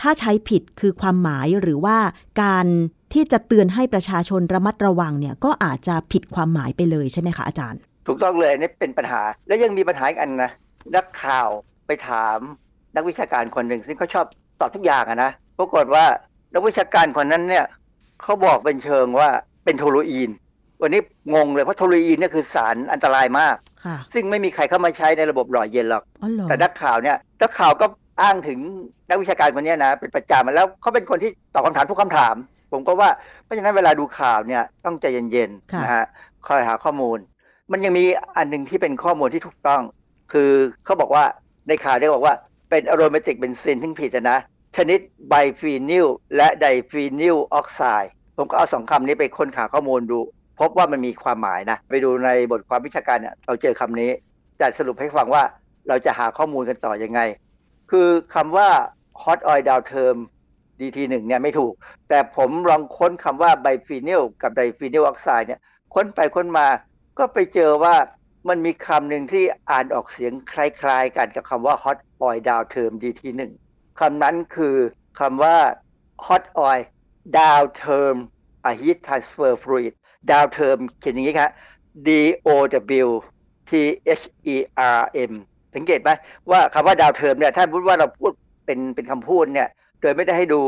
ถ้าใช้ผิดคือความหมายหรือว่าการที่จะเตือนให้ประชาชนระมัดระวังเนี่ยก็อาจจะผิดความหมายไปเลยใช่ไหมคะอาจารย์ ถูกต้องเลยนี่เป็นปัญหา แล้วยังมีปัญหาอีกอันนะนักข่าวไปถามนักวิชาการคนหนึ่งซึ่งเขาชอบตอบทุกอย่างนะปรากฏว่านักวิชาการคนนั้นเนี่ยเขาบอกเป็นเชิงว่าเป็นโทลูอีน วันนี้งงเลยเพราะโทลูอีนเนี่ยคือสารอันตรายมากค่ะซึ่งไม่มีใครเข้ามาใช้ในระบบหล่อเย็นหรอกอ๋อเหรอแต่นักข่าวเนี่ยนักข่าวก็อ้างถึงนักวิชาการคนเนี้ยนะเป็นประจำแล้วเขาเป็นคนที่ตอบคำถามทุกคำถาม ผมก็ว่าเพราะฉะนั้นเวลาดูข่าวเนี่ยต้องใจเย็นค่ะๆนะฮะคอยหาข้อมูล มันยังมีอันหนึ่งที่เป็นข้อมูลที่ถูกต้อง คือเขาบอกว่าในข่าวได้บอกว่าเป็นอะโรมาติกเบนซินที่ผิดนะชนิดไบฟีนิลและไดฟีนิลออกไซด์ผมก็เอาสองคำนี้ไปค้นหาข้อมูลดู พบว่ามันมีความหมายนะ ไปดูในบทความวิชาการเนี่ยเราเจอคำนี้จะสรุปให้ฟังว่าเราจะหาข้อมูลกันต่อยังไง คือคำว่า hot oil down term DT1 เนี่ยไม่ถูก แต่ผมลองค้นคำว่าไบฟีนิลกับไดฟีนิลออกไซด์เนี่ยค้นไปค้นมาก็ไปเจอว่ามันมีคำหนึ่งที่อ่านออกเสียงคล้ายๆกันกับคำว่า hot oil down term DT1 คำนั้นคือคำว่า hot oil down term a heat transfer fluid down term เขียนอย่างนี้ครับ D O W T H E R M สังเกตไหมว่าคำว่า down term เนี่ยถ้าพูดว่าเราพูดเป็นเป็นคำพูดเนี่ย โดยไม่ได้ให้ดู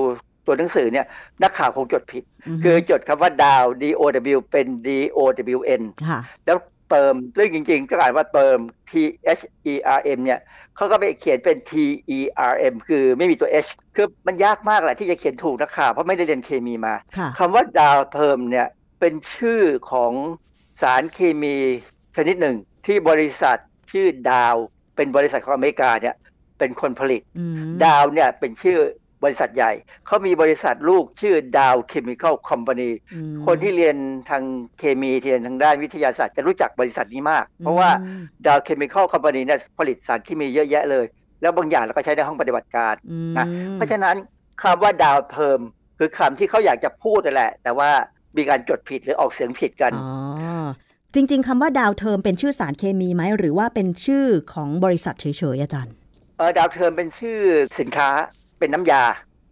ตัวหนังสือเนี่ย นักข่าวคงจดผิดอือฮึคือจดคำว่า down D O W เป็น D O W N ค่ะแล้วtherm ซึ่งจริงๆก็อ่านว่า therm T H E R M เนี่ยเขาก็ไปเขียนเป็น T E R M คือไม่มีตัว H คือมันยากมากแหละที่จะเขียนถูกนักข่าวเพราะไม่ได้เรียนเคมีมาค่ะคำว่า Dowtherm เนี่ย เป็นชื่อของสารเคมีชนิดหนึ่ง ที่บริษัทชื่อดาว เป็นบริษัทของอเมริกาเนี่ยเป็นคนผลิตอืมดาวเนี่ยเป็นชื่อบริษัทใหญ่ เขามีบริษัทลูกชื่อ Dow Chemical Company อืมคนที่เรียนทางเคมีที่เรียนทางด้านวิทยาศาสตร์จะรู้จักบริษัทนี้มาก เพราะว่าอืม Dow Chemical Company เนี่ยผลิตสารเคมีเยอะแยะเลย แล้วบางอย่างเราก็ใช้ในห้องปฏิบัติการอืมนะเพราะฉะนั้นคำว่า Dowtherm คือคำที่เขาอยากจะพูดนั่นแหละ แต่ว่า มีการจดผิดหรือออกเสียงผิดกันอ๋อจริง ๆคำว่า Dowtherm เป็นชื่อสารเคมีไหม หรือว่าเป็นชื่อของบริษัทเฉยๆอาจารย์เออ Dowtherm เป็นชื่อสินค้าเป็นน้ำยา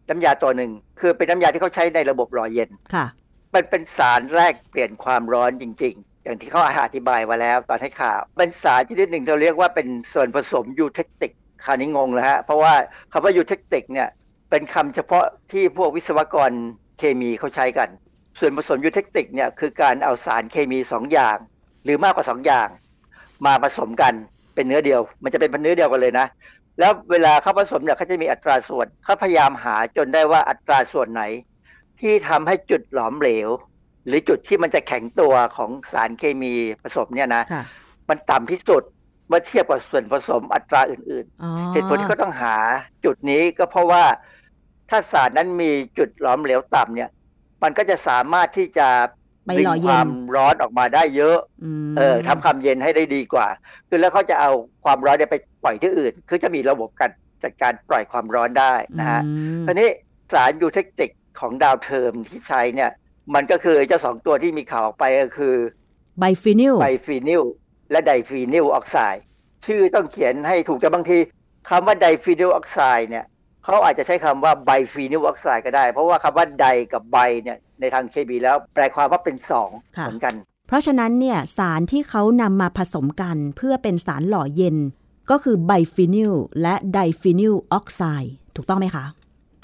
น้ำยาตัวหนึ่ง คือเป็นน้ำยาที่เขาใช้ในระบบหล่อเย็นค่ะมันเป็นสารแรกเปลี่ยนความร้อนจริง ๆ อย่างที่เขาอธิบายไว้แล้วตอนให้ข่าวเป็นสารชนิดหนึ่งเราเรียกว่าเป็นส่วนผสมยูเทคติกคราวนี้งงแล้วฮะ เพราะว่าคำว่ายูเทคติกเนี่ยเป็นคำเฉพาะที่พวกวิศวกรเคมีเขาใช้กัน ส่วนผสมยูเทคติกเนี่ยคือการเอาสารเคมีสองอย่าง หรือมากกว่าสองอย่าง มาผสมกันเป็นเนื้อเดียว มันจะเป็นเนื้อเดียวกันเลยนะ แล้วเวลาเขาผสมเนี่ยเขาจะมีอัตราส่วนเขาพยายามหาจนได้ว่าอัตราส่วนไหน ที่ทำให้จุดหลอมเหลว หรือจุดที่มันจะแข็งตัวของสารเคมีผสมเนี่ยนะค่ะมันต่ำที่สุดเมื่อเทียบกับส่วนผสมอัตราอื่นอ๋อๆเหตุผลที่เขาต้องหาจุดนี้ก็เพราะว่าถ้าสารนั้นมีจุดหลอมเหลวต่ำเนี่ย มันก็จะสามารถที่จะไปดึงหล่อคเย็วานมร้อนออกมาได้เยอะมเออทำความเย็นให้ได้ดีกว่า คือแล้วเขาจะเอาความร้อนเนี่ยไปปล่อยที่อื่น คือจะมีระบบการจัดการปล่อยความร้อนได้นะฮะอืมทีนี้สาร eutectic ของ Dowtherm ที่ใช้เนี่ย มันก็คือเจ้าสองตัวที่มีข่าวออกไปก็คือ biphenyl biphenyl และ diphenyl oxide ชื่อต้องเขียนให้ถูกแต่บางทีคำว่า diphenyl oxide เนี่ย เขาอาจจะใช้คำว่า biphenyl oxide ก็ได้ เพราะว่าคำว่า diกับ bi เนี่ยในทางเคมีแล้วแปลความว่าเป็นสองค่ะเหมือนกัน เพราะฉะนั้นเนี่ยสารที่เขานำมาผสมกันเพื่อเป็นสารหล่อเย็น ก็คือ biphenyl และ diphenyl oxide ถูกต้องไหมคะ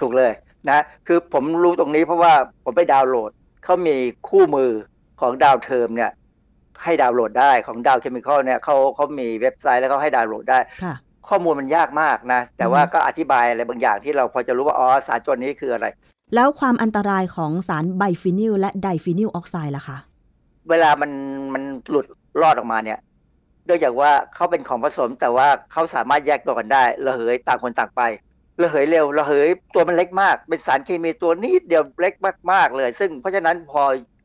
ถูกเลยนะคือผมรู้ตรงนี้เพราะว่าผมไปดาวน์โหลดเขามีคู่มือของ Dowtherm เนี่ยให้ดาวน์โหลดได้ของ Dow Chemical เนี่ยเขาเขามีเว็บไซต์แล้วเขาให้ดาวน์โหลดได้ค่ะ ข้อมูลมันยากมากนะ แต่ว่าก็อธิบายอะไรบางอย่างที่เราพอจะรู้ว่าอ๋อสารตัวนี้คืออะไร แล้วความอันตรายของสาร biphenyl และ diphenyl oxide ล่ะคะเวลามันมันหลุดรอดออกมาเนี่ยเนื่องจากว่าเขาเป็นของผสมแต่ว่าเขาสามารถแยกตัวกันได้ระเหยต่างคนต่างไประเหยเร็วระเหยตัวมันเล็กมาก เป็นสารเคมีตัวนิดเดียวเล็กมากๆเลย ซึ่งเพราะฉะนั้นพอ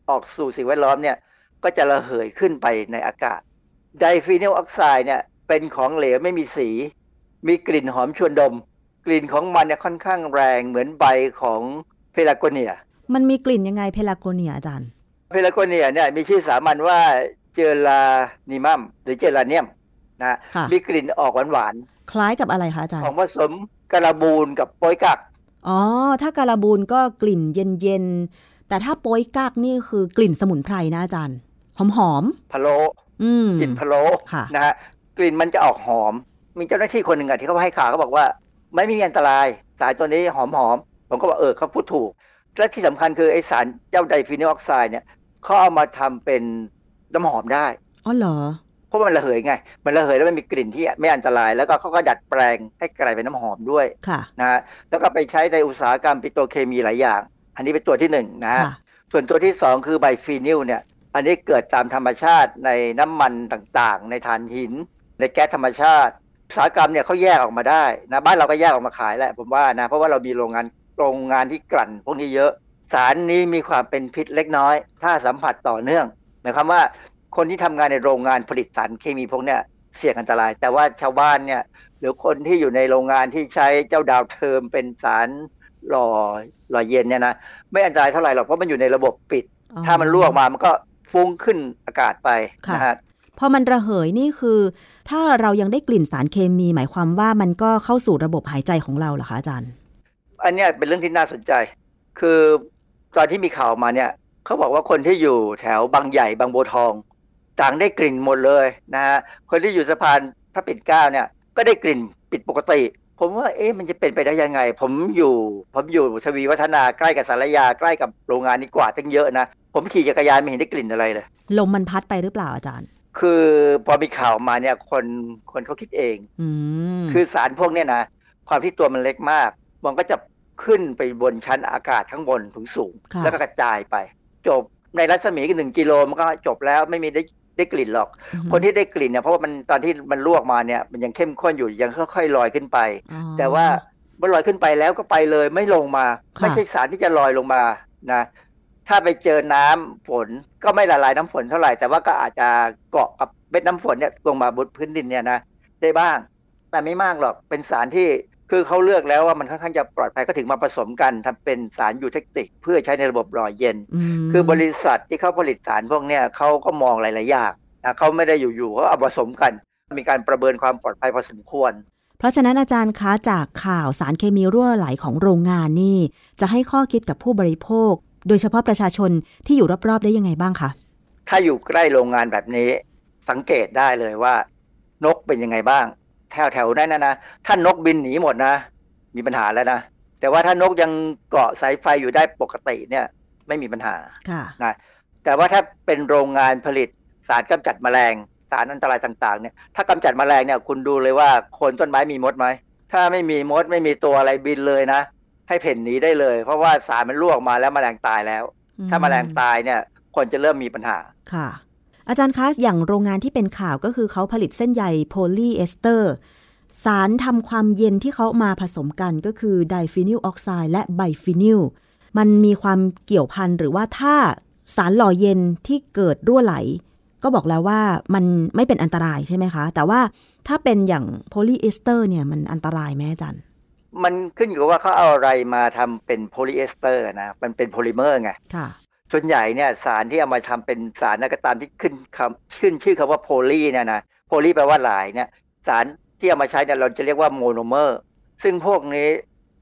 ออกสู่สิ่งแวดล้อมเนี่ยก็จะระเหยขึ้นไปในอากาศ diphenyl oxide เนี่ย เป็นของเหลวไม่มีสี มีกลิ่นหอมชวนดม กลิ่นของมันเนี่ยค่อนข้างแรงเหมือนใบของเพลาโกเนีย มันมีกลิ่นยังไงเพลาโกเนียอาจารย์ เพลาโกเนียเนี่ยมีชื่อสามัญว่าเจลานิมัมหรือเจลาเนียมนะค่ะมีกลิ่นออกหวานคล้ายกับอะไรคะอาจารๆย์ ของผสมกระบูนกับโปยกัก อ๋อ ถ้าการาบูนก็กลิ่นเย็นๆ แต่ถ้าโป๊ยกากนี่คือกลิ่นสมุนไพรนะอาจารย์ หอมพะโล้ๆอืมกลิ่นพะโล้ค่ะนะฮะ กลิ่นมันจะออกหอม มีเจ้าหน้าที่คนหนึ่งอะที่เขาให้ข่าวเขาบอกว่า ไม่มีอันตราย สารตัวนี้หอมๆผมก็บอกเออเขาพูดถูก และที่สำคัญคือไอสารเจ้าไดฟีนิลออกไซด์เนี่ยเขาเอามาทำเป็นน้ำหอมได้อ๋อเหรอเพราะมันระเหยไง มันระเหยแล้วมันมีกลิ่นที่ไม่อันตราย แล้วก็เขาก็ดัดแปลงให้กลายเป็นน้ำหอมด้วยค่ะนะฮะแล้วก็ไปใช้ในอุตสาหกรรมปิโตรเคมีหลายอย่าง อันนี้เป็นตัวที่หนึ่งนะฮะค่ะส่วนตัวที่สองคือ biphenyl เนี่ย อันนี้เกิดตามธรรมชาติในน้ำมันต่างๆ ในถ่านหิน ในแก๊สธรรมชาติอุตสาหกรรมเนี่ยเขาแยกออกมาได้นะบ้านเราก็แยกออกมาขายแหละผมว่านะเพราะว่าเรามีโรงงานโรงงานที่กลั่น พวกนี้เยอะ สารนี้มีความเป็นพิษเล็กน้อย ถ้าสัมผัสต่อเนื่องหมายความว่าคนที่ทำงานในโรงงานผลิตสารเคมีพวกเนี้ยเสี่ยงอันตราย แต่ว่าชาวบ้านเนี่ยหรือคนที่อยู่ในโรงงานที่ใช้เจ้า Dowtherm เป็นสารหล่อหล่อเย็นเนี่ยนะไม่อันตรายเท่าไหร่หรอกเพราะมันอยู่ในระบบปิด ถ้ามันรั่วออกมามันก็ฟุ้งขึ้นอากาศไปะนะฮะพอมันระเหยนี่คือ ถ้าเรายังได้กลิ่นสารเคมี หมายความว่ามันก็เข้าสู่ระบบหายใจของเราเหรอคะอาจารย์ อันเนี้ยเป็นเรื่องที่น่าสนใจ คือตอนที่มีข่าวมาเนี่ยเขาบอกว่าคนที่อยู่แถวบางใหญ่บางบัวทอง ต่างได้กลิ่นหมดเลยนะฮะคนที่อยู่สะพานพระปิ่นเกล้าเนี่ย ก็ได้กลิ่นผิดปกติ ผมว่าเอ๊ะมันจะเป็นไปได้ยังไง ผมอยู่ผมอยู่ทวีวัฒนาใกล้กับสารยาใกล้กับโรงงานนี้กว่าตั้งเยอะนะผมขี่จักรยานไม่เห็นได้กลิ่นอะไรเลย ลมมันพัดไปหรือเปล่าอาจารย์ คือพอมีข่าวมาเนี่ยคนคนเขาคิดเองอืมคือสารพวกเนี้ยนะความที่ตัวมันเล็กมาก มันก็จะขึ้นไปบนชั้นอากาศข้างบนถึงสูงค่ะแล้วก็กระจายไป จบในรัศมีหนึ่งกิโลมันก็จบแล้วไม่มีได้ได้กลิ่นหรอกอือฮึคนที่ได้กลิ่นเนี่ยเพราะว่ามันตอนที่มันลวกมาเนี่ยมันยังเข้มข้นอยู่ยังค่อยๆลอยขึ้นไปอ๋อแต่ว่าเมื่อลอยขึ้นไปแล้วก็ไปเลยไม่ลงมาค่ะไม่ใช่สารที่จะลอยลงมานะ ถ้าไปเจอน้ำฝนก็ไม่ละลายน้ำฝนเท่าไหร่ แต่ว่าก็อาจจะเกาะกับเม็ดน้ำฝนเนี่ยลงมาบนพื้นดินเนี่ยนะได้บ้าง แต่ไม่มากหรอกเป็นสารที่คือเขาเลือกแล้วว่ามันค่อนข้างจะปลอดภัยก็ถึงมาผสมกันทำเป็นสารยูเทคติก เพื่อใช้ในระบบหล่อเย็นมคือบริษัทที่เขาผลิตสารพวกเนี้ยเขาก็มองหลายๆอย่างนะเขาไม่ได้อยู่ๆเขาเอาผสมกัน มีการประเมินความปลอดภัยพอสมควร เพราะฉะนั้นอาจารย์คะจากข่าวสารเคมีรั่วไหลของโรงงานนี่ จะให้ข้อคิดกับผู้บริโภค โดยเฉพาะประชาชนที่อยู่รอบๆได้ยังไงบ้างคะถ้าอยู่ใกล้โรงงานแบบนี้ สังเกตได้เลยว่า นกเป็นยังไงบ้าง แถวแถวๆนั้นนะนะถ้านกบินหนีหมดนะ มีปัญหาแล้วนะแต่ว่าถ้านกยังเกาะสายไฟอยู่ได้ปกติเนี่ย ไม่มีปัญหาค่ะนะแต่ว่าถ้าเป็นโรงงานผลิตสารกำจัดแมลงสารอันตรายต่างๆเนี่ยถ้ากำจัดแมลงเนี่ยคุณดูเลยว่าโคนต้นไม้มีมดไหมถ้าไม่มีมดไม่มีตัวอะไรบินเลยนะ ให้เผ่นหนีได้เลย เพราะว่าสารมันรั่วมาแล้วแมลงตายแล้ว ถ้าแมลงตายเนี่ย คนจะเริ่มมีปัญหาค่ะ อาจารย์คะอย่างโรงงานที่เป็นข่าวก็คือเขาผลิตเส้นใยโพลีเอสเตอร์สารทำความเย็นที่เขามาผสมกันก็คือ diphenyl oxide และ biphenyl มันมีความเกี่ยวพันหรือว่าถ้าสารหล่อเย็นที่เกิดรั่วไหล ก็บอกแล้วว่ามันไม่เป็นอันตรายใช่ไหมคะ แต่ว่าถ้าเป็นอย่างโพลีเอสเตอร์เนี่ยมันอันตรายไหมอาจารย์ มันขึ้นอยู่กับว่าเขาเอาอะไรมาทำเป็นโพลีเอสเตอร์นะมันเป็นโพลิเมอร์ไงค่ะส่วนใหญ่เนี่ยสารที่เอามาทำเป็นสารอะไรก็ตามที่ขึ้นคำขึ้นชื่อคำว่า poly เนี่ยนะpoly แปลว่าหลายเนี่ยสารที่เอามาใช้เนี่ยเราจะเรียกว่าโมโนเมอร์ ซึ่งพวกนี้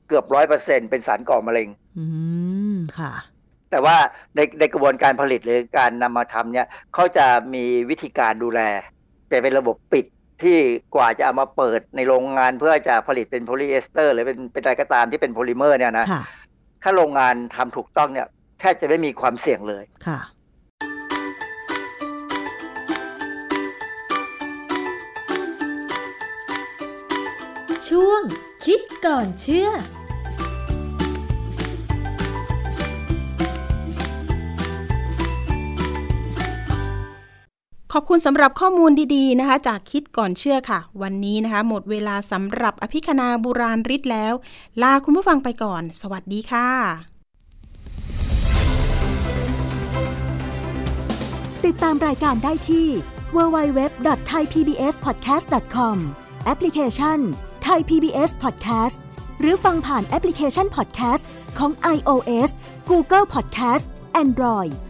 เกือบร้อยเปอร์เซ็นต์เป็นสารก่อมะเร็ง อืมค่ะ แต่ว่าในในกระบวนการผลิตหรือการนำมาทำเนี่ยเขาจะมีวิธีการดูแลเป็นเป็นระบบปิด ที่กว่าจะเอามาเปิดในโรงงานเพื่อจะผลิตเป็นโพลีเอสเตอร์ หรือเป็นเป็นอะไรก็ตามที่เป็นโพลิเมอร์เนี่ยนะค่ะถ้าโรงงานทำถูกต้องเนี่ยแทบจะไม่มีความเสี่ยงเลยค่ะ ช่วงคิดก่อนเชื่อ ขอบคุณสำหรับข้อมูลดีๆนะคะ จากคิดก่อนเชื่อค่ะ วันนี้นะคะ หมดเวลาสำหรับอภิคณาบุราริศแล้ว ลาคุณผู้ฟังไปก่อน สวัสดีค่ะ ติดตามรายการได้ที่ www.thaipbspodcast.com แอปพลิเคชัน Thai PBS Podcast หรือฟังผ่านแอปพลิเคชัน Podcast ของ iOS Google Podcast Android